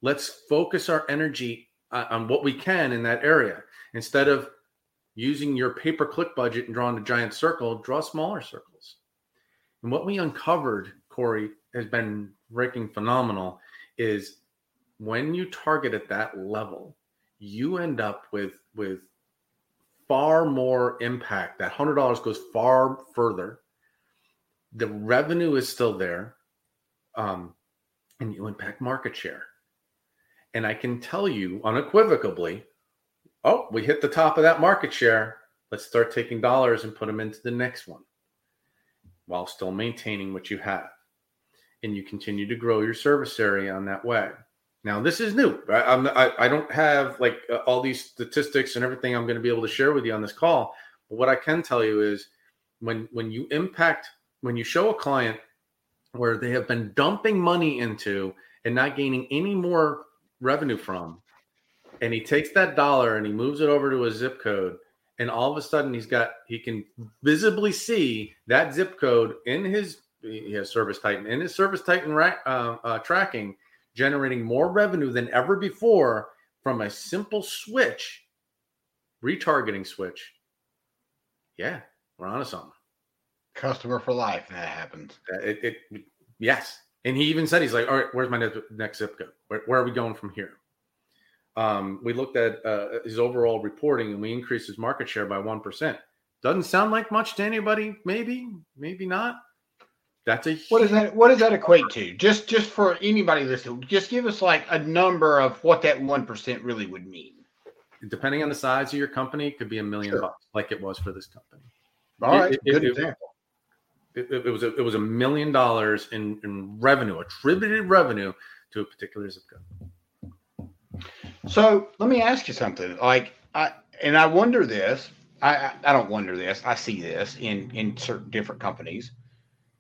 Speaker 3: Let's focus our energy uh, on what we can in that area instead of using your pay per click budget and drawing a giant circle. Draw smaller circles. And what we uncovered, Corey, has been freaking phenomenal. Is when you target at that level, you end up with with far more impact. That hundred dollars goes far further. The revenue is still there, um, and you impact market share. And I can tell you unequivocally, oh, we hit the top of that market share. Let's start taking dollars and put them into the next one, while still maintaining what you have, and you continue to grow your service area on that way. Now this is new. I, I don't have like uh, all these statistics and everything I'm going to be able to share with you on this call. But what I can tell you is when when you impact when you show a client where they have been dumping money into and not gaining any more revenue from, and he takes that dollar and he moves it over to a zip code, and all of a sudden he's got he can visibly see that zip code in his he has Service Titan in his Service Titan uh, uh, tracking generating more revenue than ever before from a simple switch, retargeting switch. Yeah, we're on to something.
Speaker 1: Customer for life. That happens.
Speaker 3: It, it, yes. And he even said, he's like, all right, where's my next zip code? Where, where are we going from here? Um, we looked at uh, his overall reporting and we increased his market share by 1%. Doesn't sound like much to anybody. Maybe, maybe not. That's a
Speaker 1: what does that what does that equate to? Just just for anybody listening, just give us like a number of what that one percent really would mean.
Speaker 3: Depending on the size of your company, it could be a million sure. bucks, like it was for this company.
Speaker 1: All right, it,
Speaker 3: good
Speaker 1: it, example.
Speaker 3: It, it, was a, it was a million dollars in, in revenue, attributed revenue to a particular zip code.
Speaker 1: So let me ask you something. Like I and I wonder this. I, I don't wonder this. I see this in in certain different companies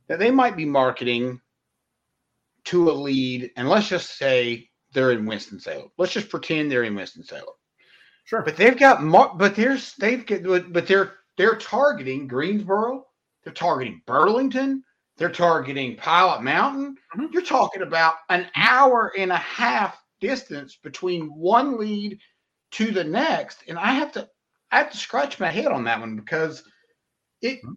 Speaker 1: that they might be marketing to a lead, and let's just say they're in Winston Salem. Let's just pretend they're in Winston Salem.
Speaker 3: Sure,
Speaker 1: but they've got mar- but there's they've get but they're they're targeting Greensboro, they're targeting Burlington, they're targeting Pilot Mountain. Mm-hmm. You're talking about an hour and a half distance between one lead to the next, and I have to I have to scratch my head on that one because it mm-hmm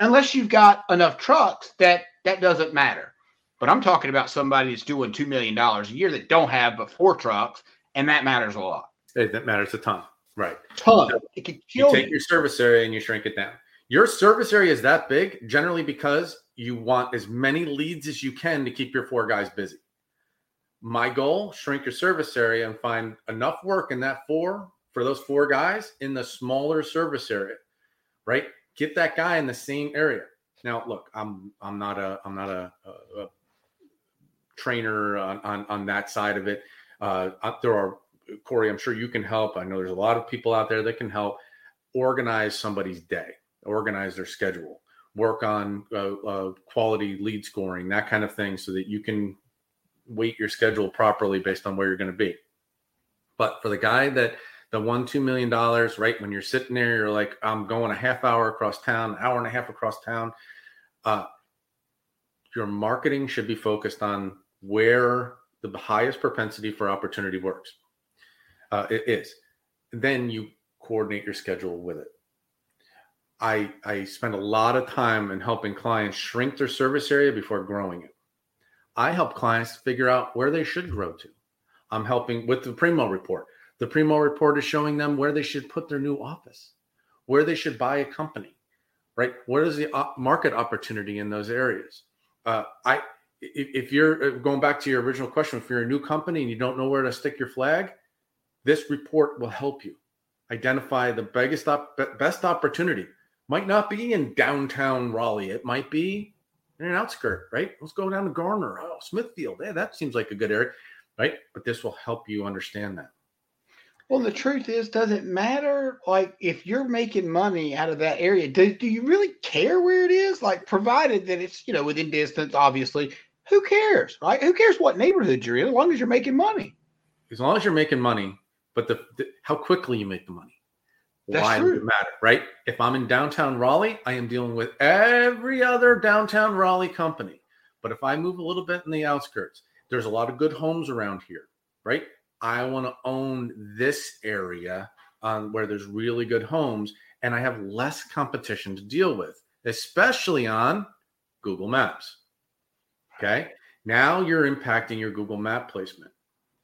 Speaker 1: unless you've got enough trucks that that doesn't matter. But I'm talking about somebody that's doing two million dollars a year that don't have but four trucks, and that matters a lot.
Speaker 3: That matters a ton, right?
Speaker 1: Ton. it
Speaker 3: can kill you take you. your service area and you shrink it down. Your service area is that big generally because you want as many leads as you can to keep your four guys busy. My goal: shrink your service area and find enough work in that four for those four guys in the smaller service area, right? get that guy in the same area. Now, look, I'm I'm not a I'm not a, a, a trainer on, on, on that side of it. Uh, there are Corey, I'm sure you can help. I know there's a lot of people out there that can help organize somebody's day, organize their schedule, work on uh, uh, quality lead scoring, that kind of thing, so that you can weight your schedule properly based on where you're going to be. But for the guy that the one two million dollars, right when you're sitting there, you're like, I'm going a half hour across town, an hour and a half across town. Uh, your marketing should be focused on where the highest propensity for opportunity works. Uh, it is. Then you coordinate your schedule with it. I I spend a lot of time in helping clients shrink their service area before growing it. I help clients figure out where they should grow to. I'm helping with the Primo report. The Primo report is showing them where they should put their new office, where they should buy a company, right? What is the market opportunity in those areas? Uh, I if you're uh, going back to your original question, if you're a new company and you don't know where to stick your flag, this report will help you identify the biggest op- best opportunity. Might not be in downtown Raleigh. It might be in an outskirt, right? Let's go down to Garner. Oh, Smithfield. Yeah, that seems like a good area, right? But this will help you understand that.
Speaker 1: Well, the truth is, does it matter? Like, if you're making money out of that area, do, do you really care where it is? Like, provided that it's, you know, within distance, obviously, who cares, right? Who cares what neighborhood you're in as long as you're making money?
Speaker 3: As long as you're making money, but the, the how quickly you make the money.
Speaker 1: That's
Speaker 3: Why
Speaker 1: true.
Speaker 3: does it matter, right? If I'm in downtown Raleigh, I am dealing with every other downtown Raleigh company. But if I move a little bit in the outskirts, there's a lot of good homes around here, right? I want to own this area um, where there's really good homes and I have less competition to deal with, especially on Google Maps. Okay. Now you're impacting your Google Map placement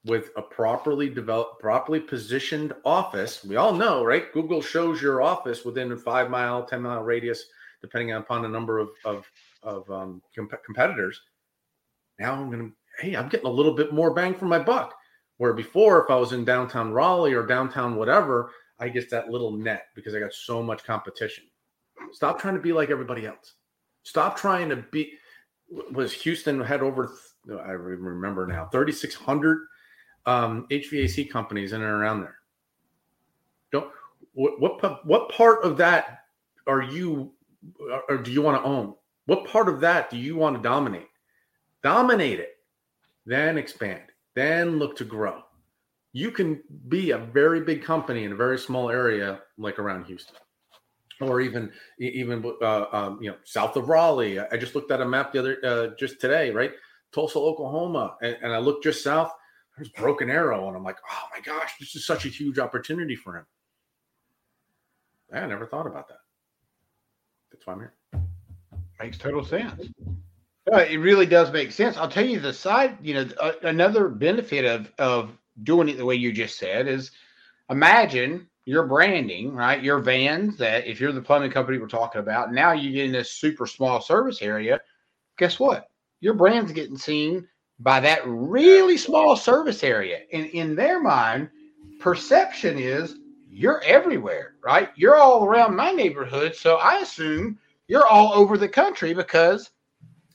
Speaker 3: with a properly developed, properly positioned office. We all know, right? Google shows your office within a five mile, 10 mile radius, depending upon a number of, of, of um, comp- competitors. Now I'm going to, hey, I'm getting a little bit more bang for my buck. Where before, if I was in downtown Raleigh or downtown whatever, I get that little net because I got so much competition. Stop trying to be like everybody else. Stop trying to be. Was Houston had over? I remember now, thirty six hundred um, HVAC companies in and around there. Don't what, what what part of that are you or do you want to own? What part of that do you want to dominate? Dominate it, then expand, then look to grow. You can be a very big company in a very small area, like around Houston, or even even uh, um, you know south of Raleigh. I just looked at a map the other uh, just today, right? Tulsa, Oklahoma, and, and I looked just south. There's Broken Arrow, and I'm like, oh my gosh, this is such a huge opportunity for him. I never thought about that. That's why I'm here.
Speaker 1: Makes total sense. Uh, it really does make sense. I'll tell you the side, you know, uh, another benefit of of doing it the way you just said is imagine your branding, right? Your vans that if you're the plumbing company we're talking about, now you get in this super small service area. Guess what? Your brand's getting seen by that really small service area. And in their mind, perception is you're everywhere, right? You're all around my neighborhood. So I assume you're all over the country because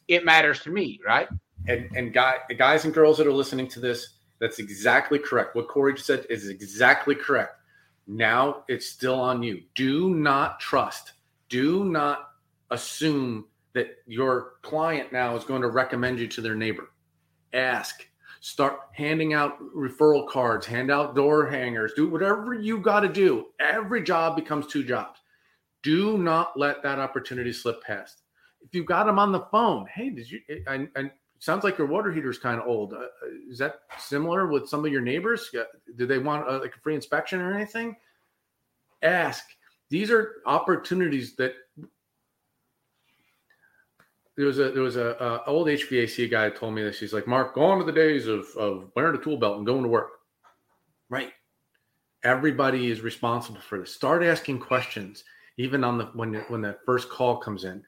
Speaker 1: it matters to me, right?
Speaker 3: And and guy, guys and girls that are listening to this, that's exactly correct. What Corey just said is exactly correct. Now it's still on you. Do not trust. Do not assume that your client now is going to recommend you to their neighbor. Ask. Start handing out referral cards, hand out door hangers, do whatever you got to do. Every job becomes two jobs. Do not let that opportunity slip past. If you got them on the phone, hey, did you? And, and sounds like your water heater is kind of old. Uh, is that similar with some of your neighbors? Do they want uh, like a free inspection or anything? Ask. These are opportunities that there was a there was a, a old HVAC guy told me this. He's like, Mark, go on to the days of of wearing a tool belt and going to work. Right. Everybody is responsible for this. Start asking questions, even on the when when that first call comes in.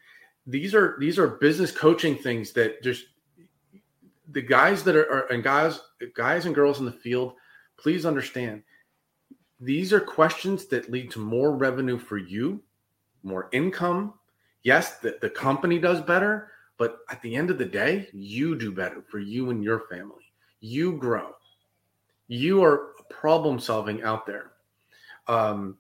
Speaker 3: These are these are business coaching things that just the guys that are, are and guys guys and girls in the field, please understand. These are questions that lead to more revenue for you, more income, yes, the, the company does better, But at the end of the day, you do better for you and your family. You grow. You are problem solving out there. Um,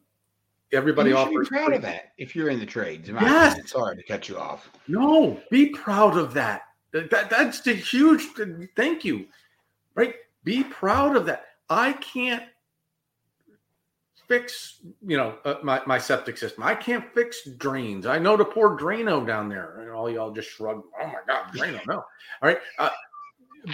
Speaker 3: everybody
Speaker 1: you should
Speaker 3: offers
Speaker 1: be proud
Speaker 3: free-
Speaker 1: of that if you're in the trades.
Speaker 3: Yes.
Speaker 1: opinion. Sorry to cut you off.
Speaker 3: No, be proud of that. That, that- that's the huge thank you. Right? Be proud of that. I can't fix, you know, uh, my, my septic system. I can't fix drains. I know to pour Drano down there. And all y'all just shrug. Oh my God, Drano, no. All right. Uh,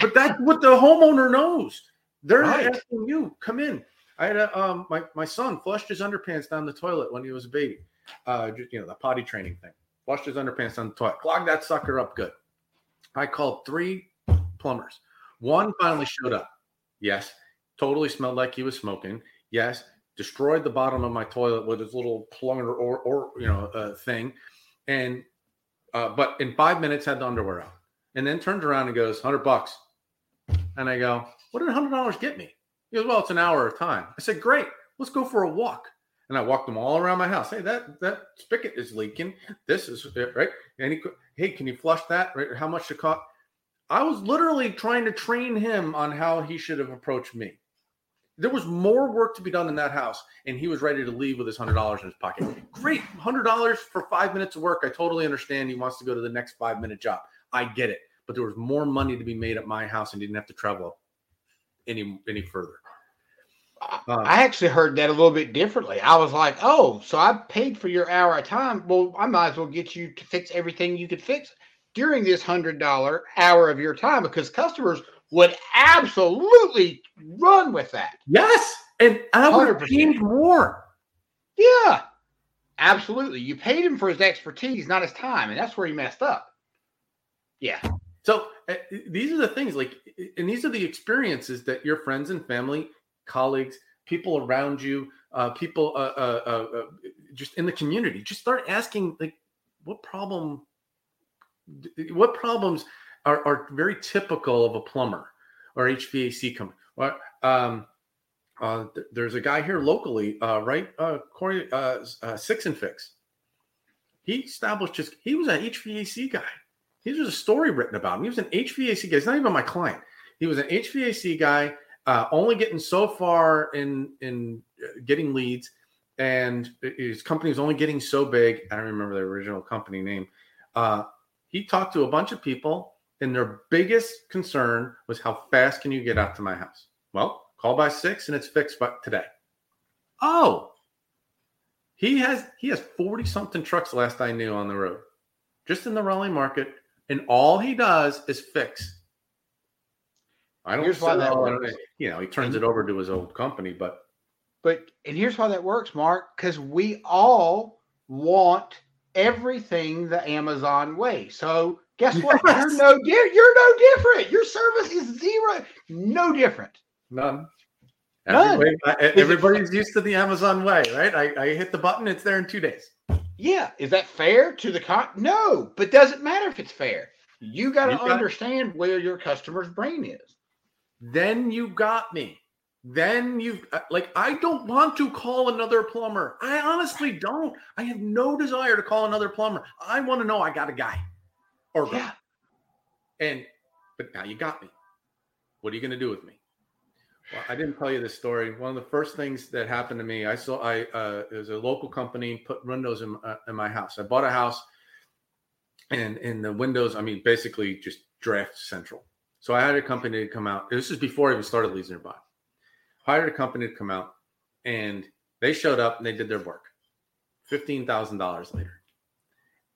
Speaker 3: but that's what the homeowner knows. They're
Speaker 1: Right.
Speaker 3: asking you, come in. I had a, um, my, my son flushed his underpants down the toilet when he was a baby. Uh, just, you know, the potty training thing. Flushed his underpants down the toilet. Clogged that sucker up good. I called three plumbers. One finally showed up. Yes. Totally smelled like he was smoking. Yes. Destroyed the bottom of my toilet with his little plumber or, or you know, uh, thing. And, uh, but in five minutes had the underwear out. And then turned around and goes, 100 bucks. And I go, what did $100 get me? He goes, well, it's an hour of time. I said, great. Let's go for a walk. And I walked them all around my house. Hey, that that spigot is leaking. This is right. And he, hey, can you flush that? Right? How much to cost? I was literally trying to train him on how he should have approached me. There was more work to be done in that house, and he was ready to leave with his hundred dollars in his pocket. Great, hundred dollars for five minutes of work. I totally understand. He wants to go to the next five minute job. I get it, but there was more money to be made at my house, and he didn't have to travel any any further.
Speaker 1: I-
Speaker 3: Uh,
Speaker 1: I actually heard that a little bit differently. I was like, oh, so I paid for your hour of time. Well, I might as well get you to fix everything you could fix during this hundred dollar hour of your time because customers would absolutely run with that.
Speaker 3: Yes, and I would have
Speaker 1: 100%.
Speaker 3: more.
Speaker 1: Yeah, absolutely. You paid him for his expertise, not his time, and that's where he messed up. Yeah,
Speaker 3: So uh, these are the things like, and these are the experiences that your friends and family, colleagues, people around you, uh, people uh, uh, uh, uh, just in the community, just start asking like, what problem, what problems are, are very typical of a plumber or HVAC company? Well, um, uh, th- there's a guy here locally, uh, right? Uh, Corey, uh, uh, Six and Fix. He established his. He was an HVAC guy. He was a story written about him. He was an HVAC guy. He's not even my client. He was an HVAC guy, uh, only getting so far in in getting leads, and his company was only getting so big. I don't remember the original company name. He talked to a bunch of people, and their biggest concern was how fast can you get out to my house? Well, call by six, and it's fixed by today. Oh, he has he has forty something trucks. Last I knew on the road, just in the Raleigh market and all he does is fix. I don't
Speaker 1: Here's why that works.
Speaker 3: You know, he turns it over to his old company, but
Speaker 1: but and here's why that works, Mark, because we all want everything the Amazon way. So guess what?
Speaker 3: Yes.
Speaker 1: You're no di- you're no different. Your service is zero, no different.
Speaker 3: none.
Speaker 1: None.
Speaker 3: I- everybody's used to the Amazon way, right? I, I hit the button, it's there in two days.
Speaker 1: Yeah, is that fair to the con? No, but doesn't matter if it's fair. You got to
Speaker 3: got-
Speaker 1: understand where your customer's brain is.
Speaker 3: Then you got me. Then you uh, like I don't want to call another plumber. I honestly don't. I have no desire to call another plumber. I want to know I got a guy or.
Speaker 1: Yeah,
Speaker 3: And but now you got me. What are you going to do with me? Well, I didn't tell you this story. One of the first things that happened to me, I saw I uh, it was a local company put windows in, uh, in my house. I bought a house, and in the windows, I mean, basically just draft central. So I had a company to come out. This is before I even started Leads Nearby. Hired a company to come out, and they showed up and they did their work. Fifteen thousand dollars later,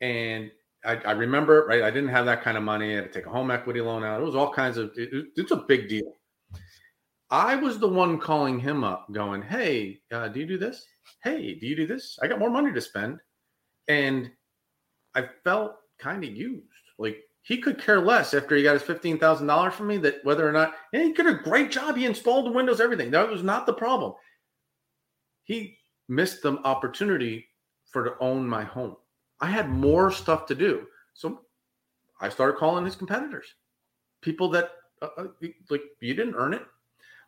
Speaker 3: and I, I remember, right? I didn't have that kind of money. I had to take a home equity loan out. It was all kinds of. It, it's a big deal. I was the one calling him up, going, "Hey, uh, do you do this? Hey, do you do this? I got more money to spend," and I felt kind of used. Like he could care less after he got his fifteen thousand dollars from me that whether or not and he did a great job. He installed the windows, everything. That was not the problem. He missed the opportunity for to own my home. I had more stuff to do, so I started calling his competitors, people that uh, uh, like you didn't earn it.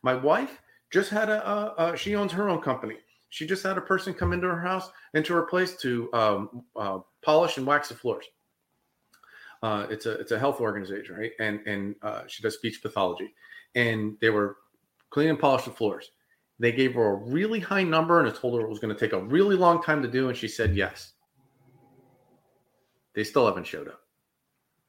Speaker 3: My wife just had a, she owns her own company. She just had a person come into her house, into her place to um, uh, polish and wax the floors. Uh, it's a it's a health organization, right? And and uh, she does speech pathology, and they were clean and polish the floors. They gave her a really high number and it told her it was going to take a really long time to do, and she said yes. They still haven't showed up.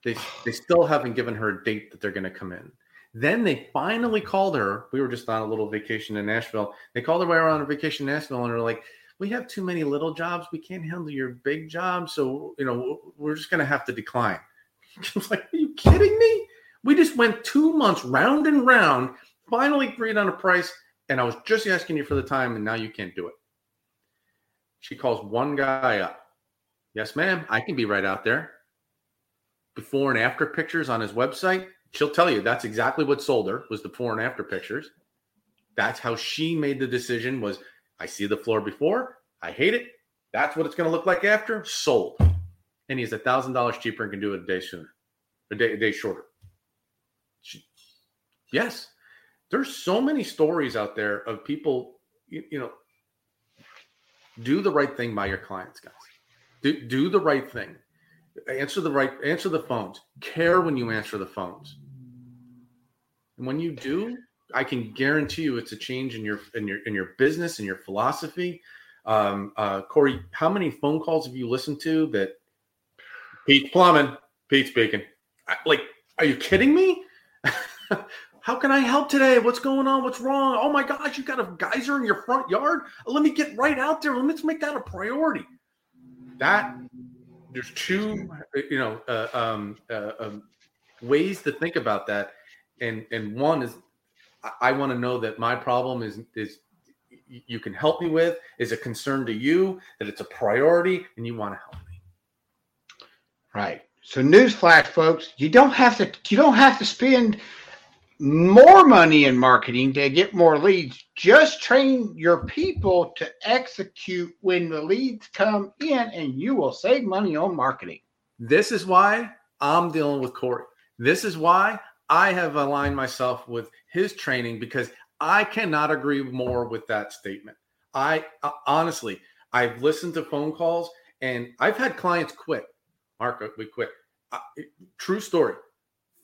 Speaker 3: They they still haven't given her a date that they're going to come in. Then they finally called her. We were just on a little vacation in Nashville. They called her while we were on a vacation in Nashville, and they're like, "We have too many little jobs. We can't handle your big job. So you know, we're just going to have to decline." [LAUGHS] I was like, "Are you kidding me? We just went two months round and round, finally agreed on a price, and I was just asking you for the time, and now you can't do it." She calls one guy up. Yes, ma'am. I can be right out there. Before and after pictures on his website she'll tell you that's exactly what sold her was the before and after pictures that's how she made the decision was i see the floor before i hate it that's what it's going to look like after sold and he's a thousand dollars cheaper and can do it a day sooner a day a day shorter she, yes there's so many stories out there of people you, you know do the right thing by your clients guys do, do the right thing. Answer the right answer the phones. Care when you answer the phones. And when you do i can guarantee you it's a change in your in your in your business and your philosophy. Um uh corey how many phone calls have you listened to that pete plumbing pete speaking like are you kidding me? [LAUGHS] How can i help today? What's going on? What's wrong? Oh my gosh you got a geyser in your front yard? Let me get right out there. Let's make that a priority that there's two you know uh, um, uh, um, ways to think about that. And and one is i, I want to know that my problem is is you can help me with is a concern to you that it's a priority and you want to help me.
Speaker 1: Right. So newsflash folks you don't have to you don't have to spend more money in marketing to get more leads. Just train your people to execute when the leads come in, and you will save money on marketing.
Speaker 3: This is why I'm dealing with Corey. This is why I have aligned myself with his training because I cannot agree more with that statement. I uh, honestly, I've listened to phone calls and I've had clients quit. Mark, we quit. Uh, true story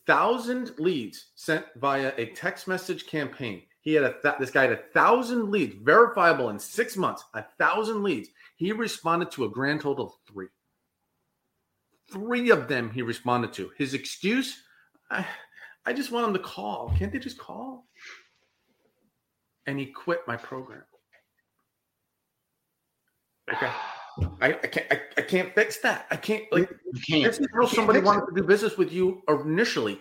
Speaker 3: thousand leads sent via a text message campaign. He had a th- this guy had a thousand leads, verifiable in six months. A thousand leads. He responded to a grand total of three. Three of them he responded to. His excuse, I, I just want him to call. Can't they just call? And he quit my program. Okay. I, I can't I, I, can't fix that. I can't like you can't. This somebody wanted it. to do business with you initially.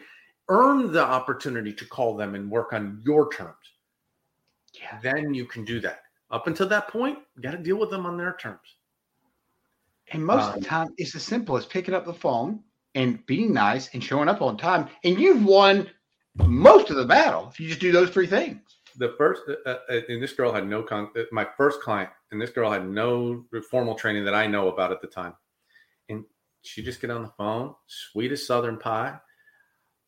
Speaker 3: Earn the opportunity to call them and work on your terms. Yeah. Then you can do that. Up until that point, you got to deal with them on their terms.
Speaker 1: And most um, of the time, it's as simple as picking up the phone and being nice and showing up on time. And you've won most of the battle if you just do those three things
Speaker 3: the first uh, uh, and this girl had no con uh, my first client and this girl had no formal training that i know about at the time. And she just get on the phone sweet as southern pie.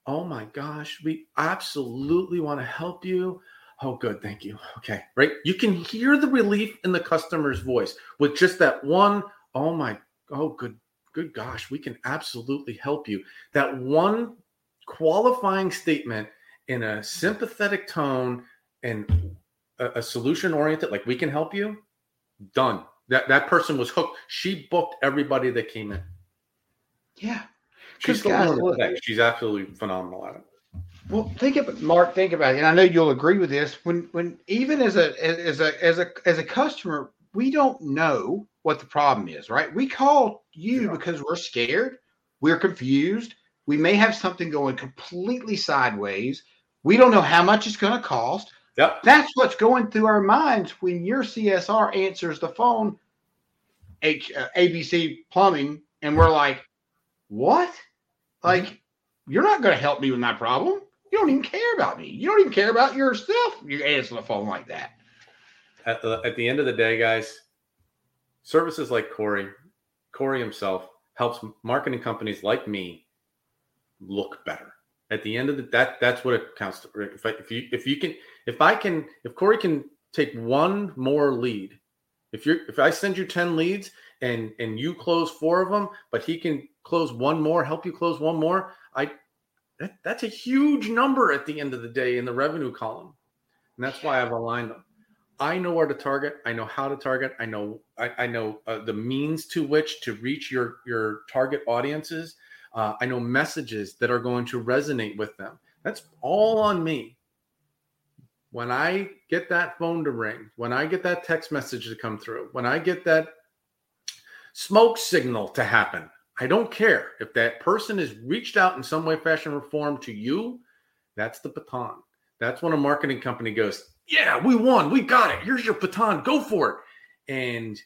Speaker 3: Oh my gosh we absolutely want to help you. Oh good thank you. Okay right? You can hear the relief in the customer's voice with just that one oh my oh good good gosh we can absolutely help you. That one qualifying statement in a sympathetic tone and a, a solution oriented, like we can help you, done. That that person was hooked. She booked everybody that came in.
Speaker 1: Yeah.
Speaker 3: She's guys, look, she's absolutely phenomenal at it.
Speaker 1: Well, think about Mark. Think about it, and I know you'll agree with this. When, when even as a as a as a as a customer, we don't know what the problem is, right? We call you yeah. because we're scared, we're confused, we may have something going completely sideways. We don't know how much it's going to cost.
Speaker 3: Yep.
Speaker 1: That's what's going through our minds when your CSR answers the phone, H, uh, ABC Plumbing, and we're like, what? Like, mm-hmm. you're not going to help me with my problem. You don't even care about me. You don't even care about yourself. You answer the phone like that.
Speaker 3: At the at the end of the day, guys, services like Corey, Corey himself helps marketing companies like me look better. At the end of the that that's what it counts to. If I, if you if you can if I can, if Corey can take one more lead, if you're, if I send you 10 leads and and you close four of them, but he can close one more, help you close one more. I that, that's a huge number at the end of the day in the revenue column, and that's why I've aligned them. I know where to target. I know how to target. I know I, I know uh, the means to which to reach your your target audiences. Uh, I know messages that are going to resonate with them. That's all on me. When I get that phone to ring, when I get that text message to come through, when I get that smoke signal to happen, I don't care if that person has reached out in some way, fashion, or form to you. That's the baton. That's when a marketing company goes, yeah, we won. We got it. Here's your baton. Go for it. And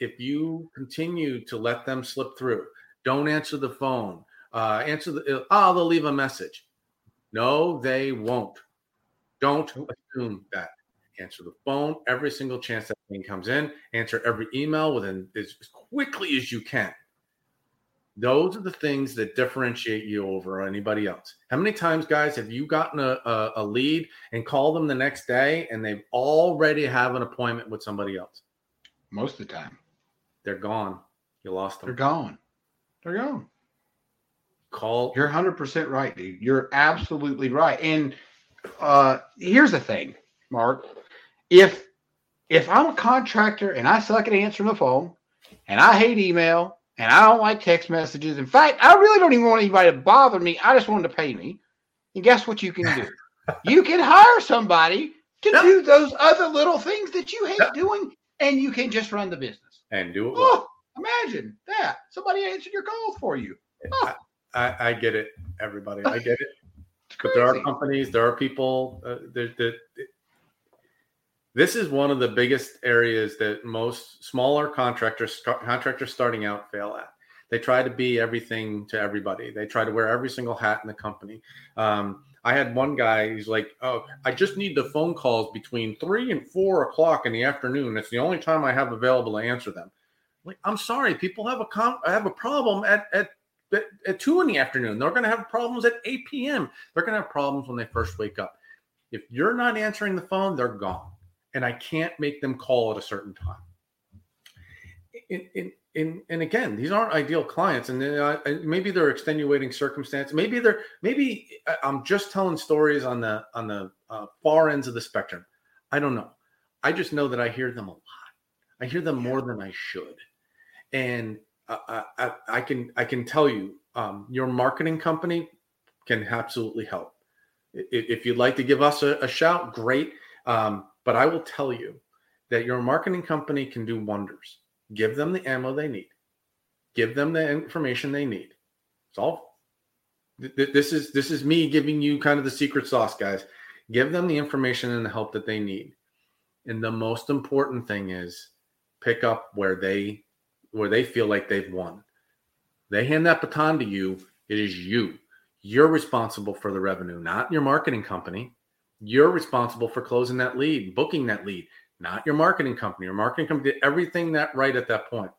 Speaker 3: if you continue to let them slip through, don't answer the phone, uh, answer the, oh, they'll leave a message. No, they won't. Don't assume that. Answer the phone every single chance that thing comes in. Answer every email within as quickly as you can. Those are the things that differentiate you over anybody else. How many times, guys, have you gotten a, a, a lead and called them the next day and they've already have an appointment with somebody else?
Speaker 1: Most of the time,
Speaker 3: they're gone. You lost them.
Speaker 1: They're gone. They're gone.
Speaker 3: Call.
Speaker 1: You're 100% right, dude. You're absolutely right. And uh, here's the thing, Mark. If if I'm a contractor and I suck at answering the phone and I hate email and I don't like text messages. In fact, I really don't even want anybody to bother me. I just want them to pay me. And guess what you can do? [LAUGHS] you can hire somebody to yep. do those other little things that you hate yep. doing, and you can just run the business
Speaker 3: and do it.
Speaker 1: Well. Oh, imagine that somebody answered your calls for you.
Speaker 3: Oh. I, I, get it, everybody. I get it. But there are companies, there are people uh, that, that this is one of the biggest areas that most smaller contractors contractors starting out fail at. They try to be everything to everybody. They try to wear every single hat in the company. Um, i had one guy he's like oh i just need the phone calls between three and four o'clock in the afternoon. It's the only time i have available to answer them. Like i'm sorry people have a com- I have a problem at, at at two in the afternoon they're going to have problems at 8 p.m they're going to have problems when they first wake up if you're not answering the phone they're gone and I can't make them call at a certain time. In, in, in, and again, these aren't ideal clients, and uh, maybe they're extenuating circumstance. Maybe they're maybe uh, I'm just telling stories on the on the uh, far ends of the spectrum. I don't know. I just know that I hear them a lot. I hear them more than I should, and I, I, I can I can tell you, um, your marketing company can absolutely help. If you'd like to give us a, a shout, great. Um, but I will tell you that your marketing company can do wonders. Give them the ammo they need. Give them the information they need. All this is this is me giving you kind of the secret sauce, guys. Give them the information and the help that they need. And the most important thing is pick up where they where they feel like they've won. They hand that baton to you, it is you. You're responsible for the revenue, not your marketing company. You're responsible for closing that lead, booking that lead, not your marketing company. Your marketing company did everything that right at that point.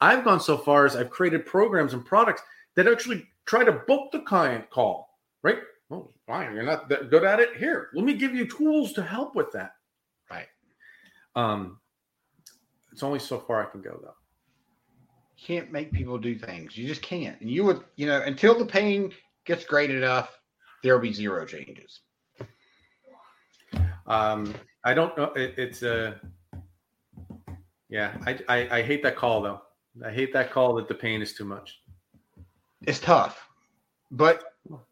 Speaker 3: I've gone so far as I've created programs and products that actually try to book the client call, right? Oh, fine. You're not that good at it. Here, let me give you tools to help with that.
Speaker 1: Right.
Speaker 3: Um, it's only so far I can go though.
Speaker 1: Can't make people do things. You just can't. And you would, you know, until the pain gets great enough, there'll be zero changes.
Speaker 3: Um, I don't know. It, it's a uh, yeah. I, I I hate that call though. I hate that call that the pain is too much.
Speaker 1: It's tough, but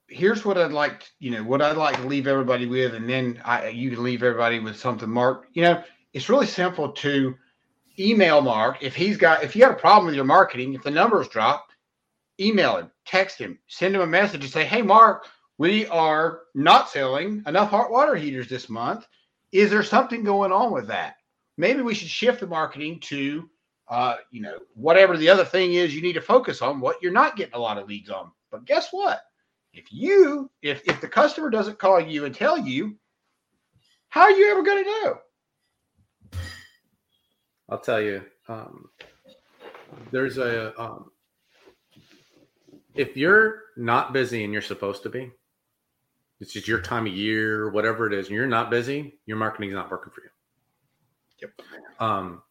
Speaker 1: here's what I'd like. You know what I'd like to leave everybody with, and then I you can leave everybody with something. Mark, you know it's really simple to email Mark if he's got if you got a problem with your marketing. If the numbers drop, email him, text him, send him a message, and say, "Hey, Mark." we are not selling enough hot water heaters this month. Is there something going on with that? Maybe we should shift the marketing to, uh, you know, whatever the other thing is you need to focus on, what you're not getting a lot of leads on. But guess what? If you, if if the customer doesn't call you and tell you, how are you ever going to know?
Speaker 3: I'll tell you. Um, there's a um, if you're not busy and you're supposed to be, it's just your time of year, whatever it is, and you're not busy, your marketing's not working for you.
Speaker 1: Yep.
Speaker 3: Um,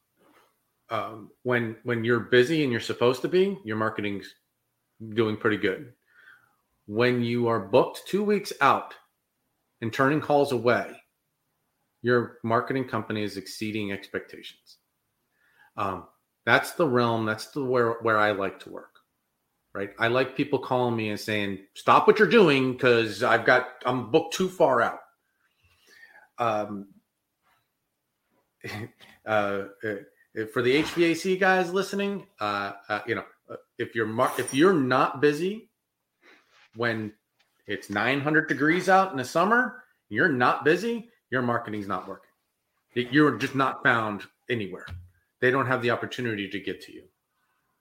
Speaker 3: um, when when you're busy and you're supposed to be, your marketing's doing pretty good. When you are booked two weeks out and turning calls away, your marketing company is exceeding expectations. Um, that's the realm. That's the where where I like to work. Right. I like people calling me and saying, "Stop what you're doing because I've got I'm booked too far out." Um, [LAUGHS] uh, uh, for the HVAC guys listening, uh, uh, you know, uh, if you're mar- if you're not busy when it's 900 degrees out in the summer, you're not busy. Your marketing's not working. You're just not found anywhere. They don't have the opportunity to get to you.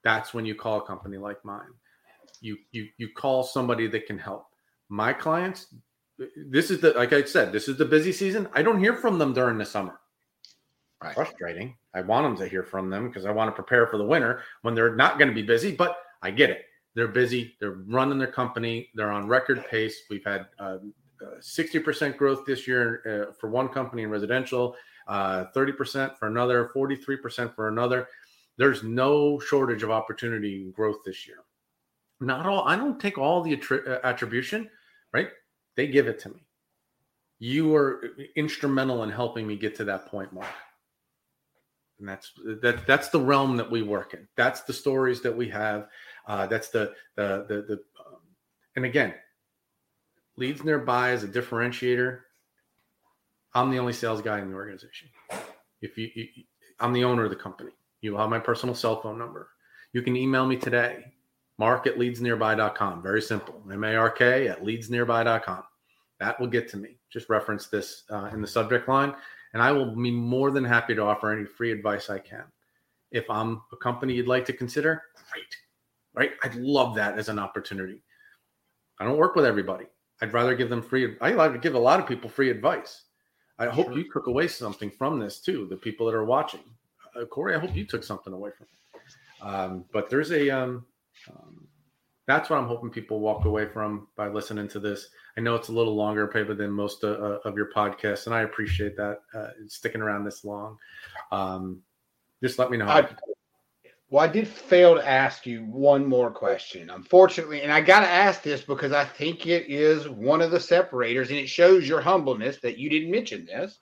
Speaker 3: That's when you call a company like mine. You you you call somebody that can help. My clients, this is the like I said, this is the busy season. I don't hear from them during the summer. Right. Frustrating. I want them to hear from them because I want to prepare for the winter when they're not going to be busy. But I get it. They're busy. They're running their company. They're on record pace. We've had uh, uh, 60% growth this year uh, for one company in residential, uh, 30% for another, 43% for another. There's no shortage of opportunity and growth this year. Not all, I don't take all the attri- uh, attribution, right? They give it to me. You were instrumental in helping me get to that point, Mark and that's that that's the realm that we work in that's the stories that we have uh, that's the the the, the um, and again leads nearby is a differentiator i'm the only sales guy in the organization if you, you i'm the owner of the company you have my personal cell phone number you can email me today mark at leadsnearby.com very simple m-a-r-k at leadsnearby.com that will get to me just reference this uh, in the subject line and I will be more than happy to offer any free advice I can. If I'm a company you'd like to consider, great, right? I'd love that as an opportunity. I don't work with everybody. I'd rather give them free. I like to give a lot of people free advice. I hope sure. you took away something from this too. The people that are watching, uh, Corey, I hope you took something away from it. Um, but there's a um, um, that's what I'm hoping people walk away from by listening to this. I know it's a little longer, paper than most uh, uh, of your podcasts, and I appreciate that uh, sticking around this long. Um, just let me know.
Speaker 1: I, well, I did fail to ask you one more question, unfortunately, and I got to ask this because I think it is one of the separators, and it shows your humbleness that you didn't mention this.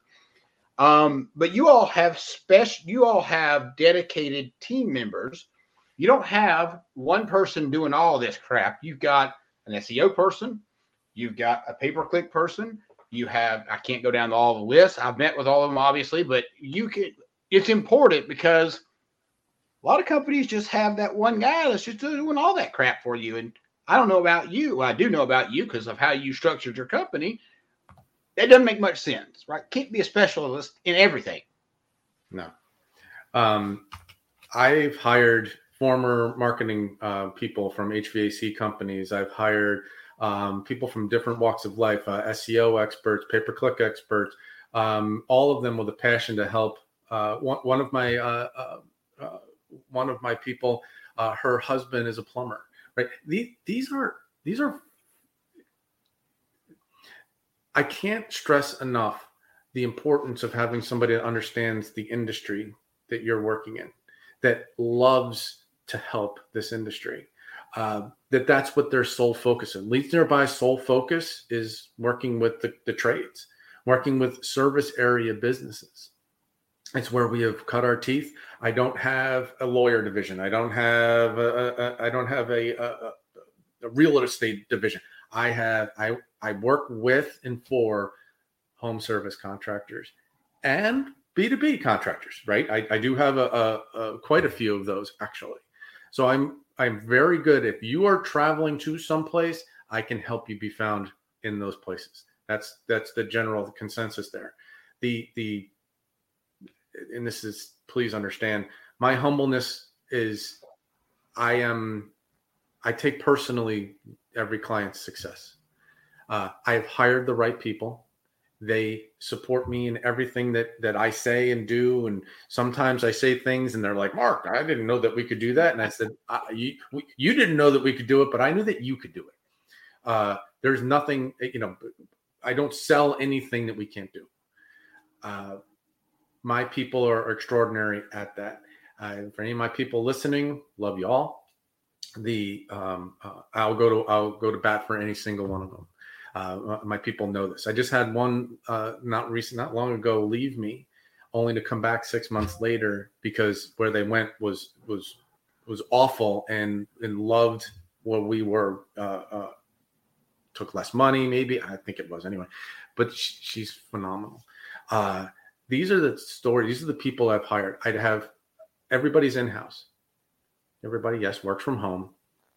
Speaker 1: Um, but you all have special, you all have dedicated team members you don't have one person doing all this crap. You've got an SEO person, you've got a pay per click person, you have I can't go down all the lists. I've met with all of them obviously, but you can it's important because a lot of companies just have that one guy that's just doing all that crap for you. And I don't know about you. Well, I do know about you because of how you structured your company. That doesn't make much sense, right? Can't be a specialist in everything.
Speaker 3: No. Um, I've hired former marketing uh, people from HVAC companies. I've hired um, people from different walks of life, uh, SEO experts, pay per click experts, um, all of them with a passion to help. Uh, one, one, of my uh, uh, uh, one of my people, her husband is a plumber. Right? These, these are these are. I can't stress enough the importance of having somebody that understands the industry that you're working in, that loves to help this industry. Uh, that that's what their sole focus is. Leads Nearby sole focus is working with the, the trades, working with service area businesses. It's where we have cut our teeth. I don't have a lawyer division. I don't have a, a, I don't have a, a, a real estate division. I have I I work with and for home service contractors and B2B contractors, right? I, I do have a, a, a, quite a few of those actually. So I'm I'm very good. If you are traveling to someplace, I can help you be found in those places. That's that's the general consensus there. The the and this is please understand my humbleness is I am I take personally every client's success. Uh, I've hired the right people they support me in everything that that I say and do. And sometimes I say things, and they're like, "Mark, I didn't know that we could do that." And I said, "You we, you didn't know that we could do it, but I knew that you could do it." Uh, there's nothing, you know. I don't sell anything that we can't do. Uh, my people are, extraordinary at that. I, for any of my people listening, love you all. The um, uh, I'll go to I'll go to bat for any single one of them. Uh, my people know this. I just had one uh, not recent, not long ago, leave me, only to come back six months later because where they went was was was awful and and loved what we were. Uh, uh, took less money, maybe I think it was anyway, but she, she's phenomenal. These are the stories. These are the people I've hired. I'd have everybody's in house. Everybody, yes, works from home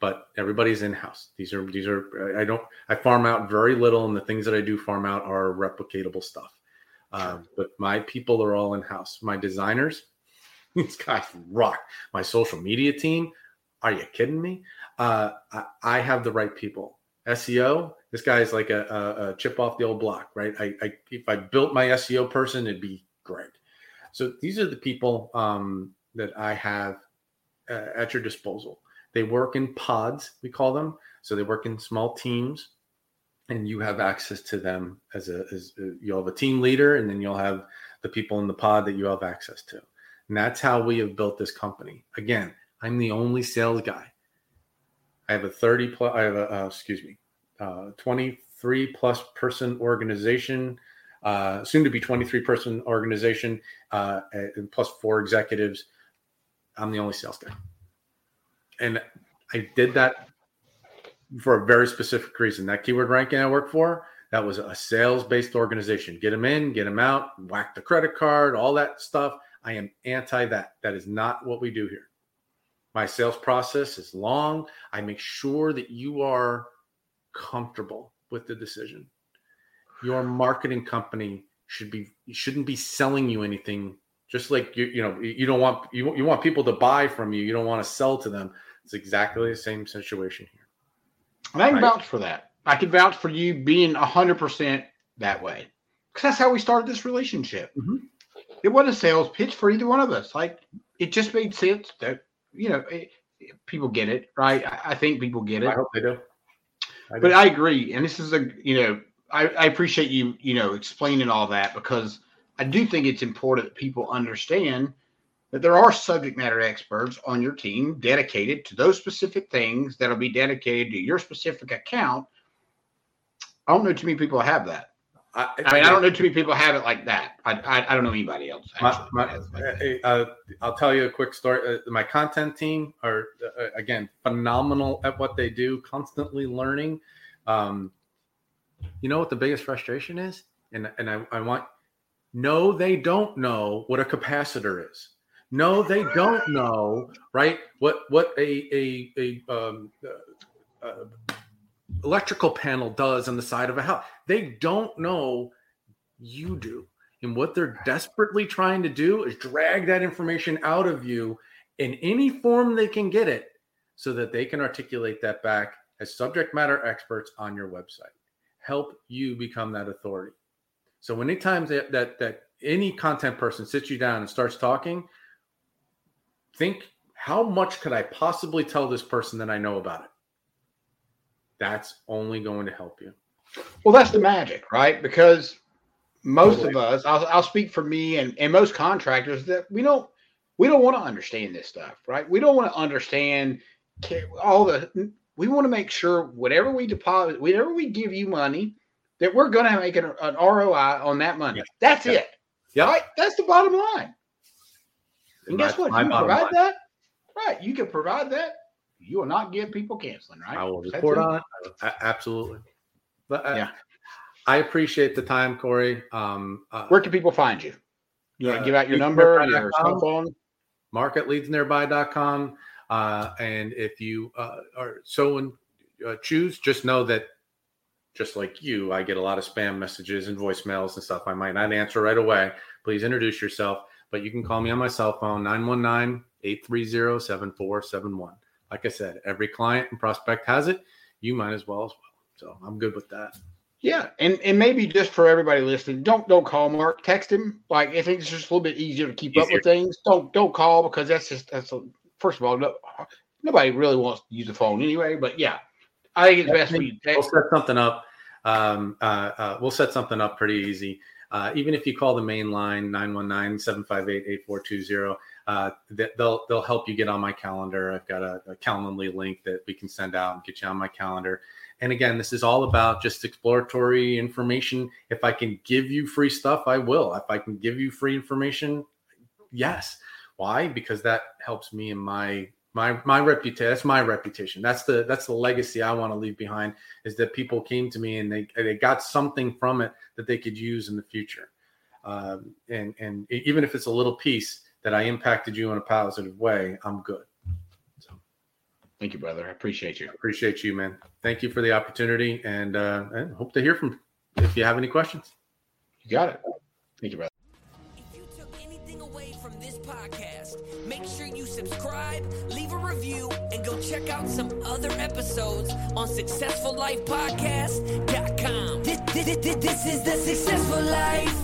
Speaker 3: but everybody's in house. These are these are I don't I farm out very little, and the things that I do farm out are replicatable stuff. Uh, but my people are all in house. My designers, [LAUGHS] these guys rock. My social media team, are you kidding me? Uh, I, I, have the right people. SEO, this guy is like a, a, a chip off the old block, right? I, I, if I built my SEO person, it'd be great. So these are the people um, that I have uh, at your disposal. They work in pods, we call them. So they work in small teams, and you have access to them as a as a, you'll have a team leader, and then you'll have the people in the pod that you have access to. And that's how we have built this company. Again, I'm the only sales guy. I have a 30 plus. I have a uh, excuse me, uh, 23 plus person organization. Uh, soon to be 23 person organization, uh, plus four executives. I'm the only sales guy and I did that for a very specific reason. That keyword ranking I work for, that was a sales based organization. Get them in, get them out, whack the credit card, all that stuff. I am anti that. That is not what we do here. My sales process is long. I make sure that you are comfortable with the decision. Your marketing company should be shouldn't be selling you anything just like you, you know, you don't want you, you want people to buy from you. You don't want to sell to them. It's exactly the same situation here.
Speaker 1: And I can right? vouch for that. I can vouch for you being hundred percent that way because that's how we started this relationship. Mm-hmm. It wasn't a sales pitch for either one of us. Like it just made sense that you know it, people get it, right? I, I, think people get it. I
Speaker 3: hope they do.
Speaker 1: I do. But I agree, and this is a you know I, I appreciate you you know explaining all that because I do think it's important that people understand that there are subject matter experts on your team dedicated to those specific things that'll be dedicated to your specific account. I don't know too many people have that. I, I mean, I don't know too many people have it like that. I, I, I don't know anybody else.
Speaker 3: My, my, uh, I'll tell you a quick story. Uh, my content team are uh, again phenomenal at what they do, constantly learning. Um, you know what the biggest frustration is, and and I, I want no, they don't know what a capacitor is. No, they don't know, right? What what a a, a um, uh, uh, electrical panel does on the side of a house. They don't know. You do, and what they're desperately trying to do is drag that information out of you in any form they can get it, so that they can articulate that back as subject matter experts on your website. Help you become that authority. So anytime that that that any content person sits you down and starts talking, think how much could I possibly tell this person that I know about it? That's only going to help you.
Speaker 1: Well, that's the magic, right? Because most of us, I'll, I'll speak for me and, and most contractors that we don't we don't want to understand this stuff, right? We don't want to understand all the. We want to make sure whatever we deposit, whatever we give you money, that we're going to make an, an ROI on that money. Yeah. That's yeah. it. Yeah. Right? That's the bottom line. And my, guess what? You provide line. that. Right. You can provide that. You will not get people canceling, right?
Speaker 3: I will report on it. Absolutely. But uh, yeah. I appreciate the time, Corey. Um,
Speaker 1: uh, Where can people find you? You uh, give out your number, your cell phone?
Speaker 3: Marketleadsnearby.com. Uh, and if you uh, are so and uh, choose, just know that just like you, I get a lot of spam messages and voicemails and stuff. I might not answer right away. Please introduce yourself, but you can call me on my cell phone, 919 830 7471. Like I said, every client and prospect has it. You might as well as well. So I'm good with that.
Speaker 1: Yeah, and and maybe just for everybody listening, don't don't call Mark. Text him. Like if it's just a little bit easier to keep easier. up with things, don't don't call because that's just that's a, first of all, no, nobody really wants to use the phone anyway. But yeah, I think it's best for you.
Speaker 3: We'll set something up. Um, uh, uh, we'll set something up pretty easy. Uh, even if you call the main line 919-758-8420, uh, they'll they'll help you get on my calendar. I've got a, a Calendly link that we can send out and get you on my calendar. And again, this is all about just exploratory information. If I can give you free stuff, I will. If I can give you free information, yes. Why? Because that helps me in my my my reputation. That's my reputation. That's the that's the legacy I want to leave behind. Is that people came to me and they they got something from it that they could use in the future. Um, and and even if it's a little piece, that I impacted you in a positive way, I'm good.
Speaker 1: So, thank you, brother. I appreciate you.
Speaker 3: Appreciate you, man. Thank you for the opportunity, and, uh, and hope to hear from you if you have any questions.
Speaker 1: You got it. Thank you, brother.
Speaker 2: If you took anything away from this podcast, make sure you subscribe, leave a review, and go check out some other episodes on SuccessfulLifePodcast.com. This, this, this, this is the Successful Life.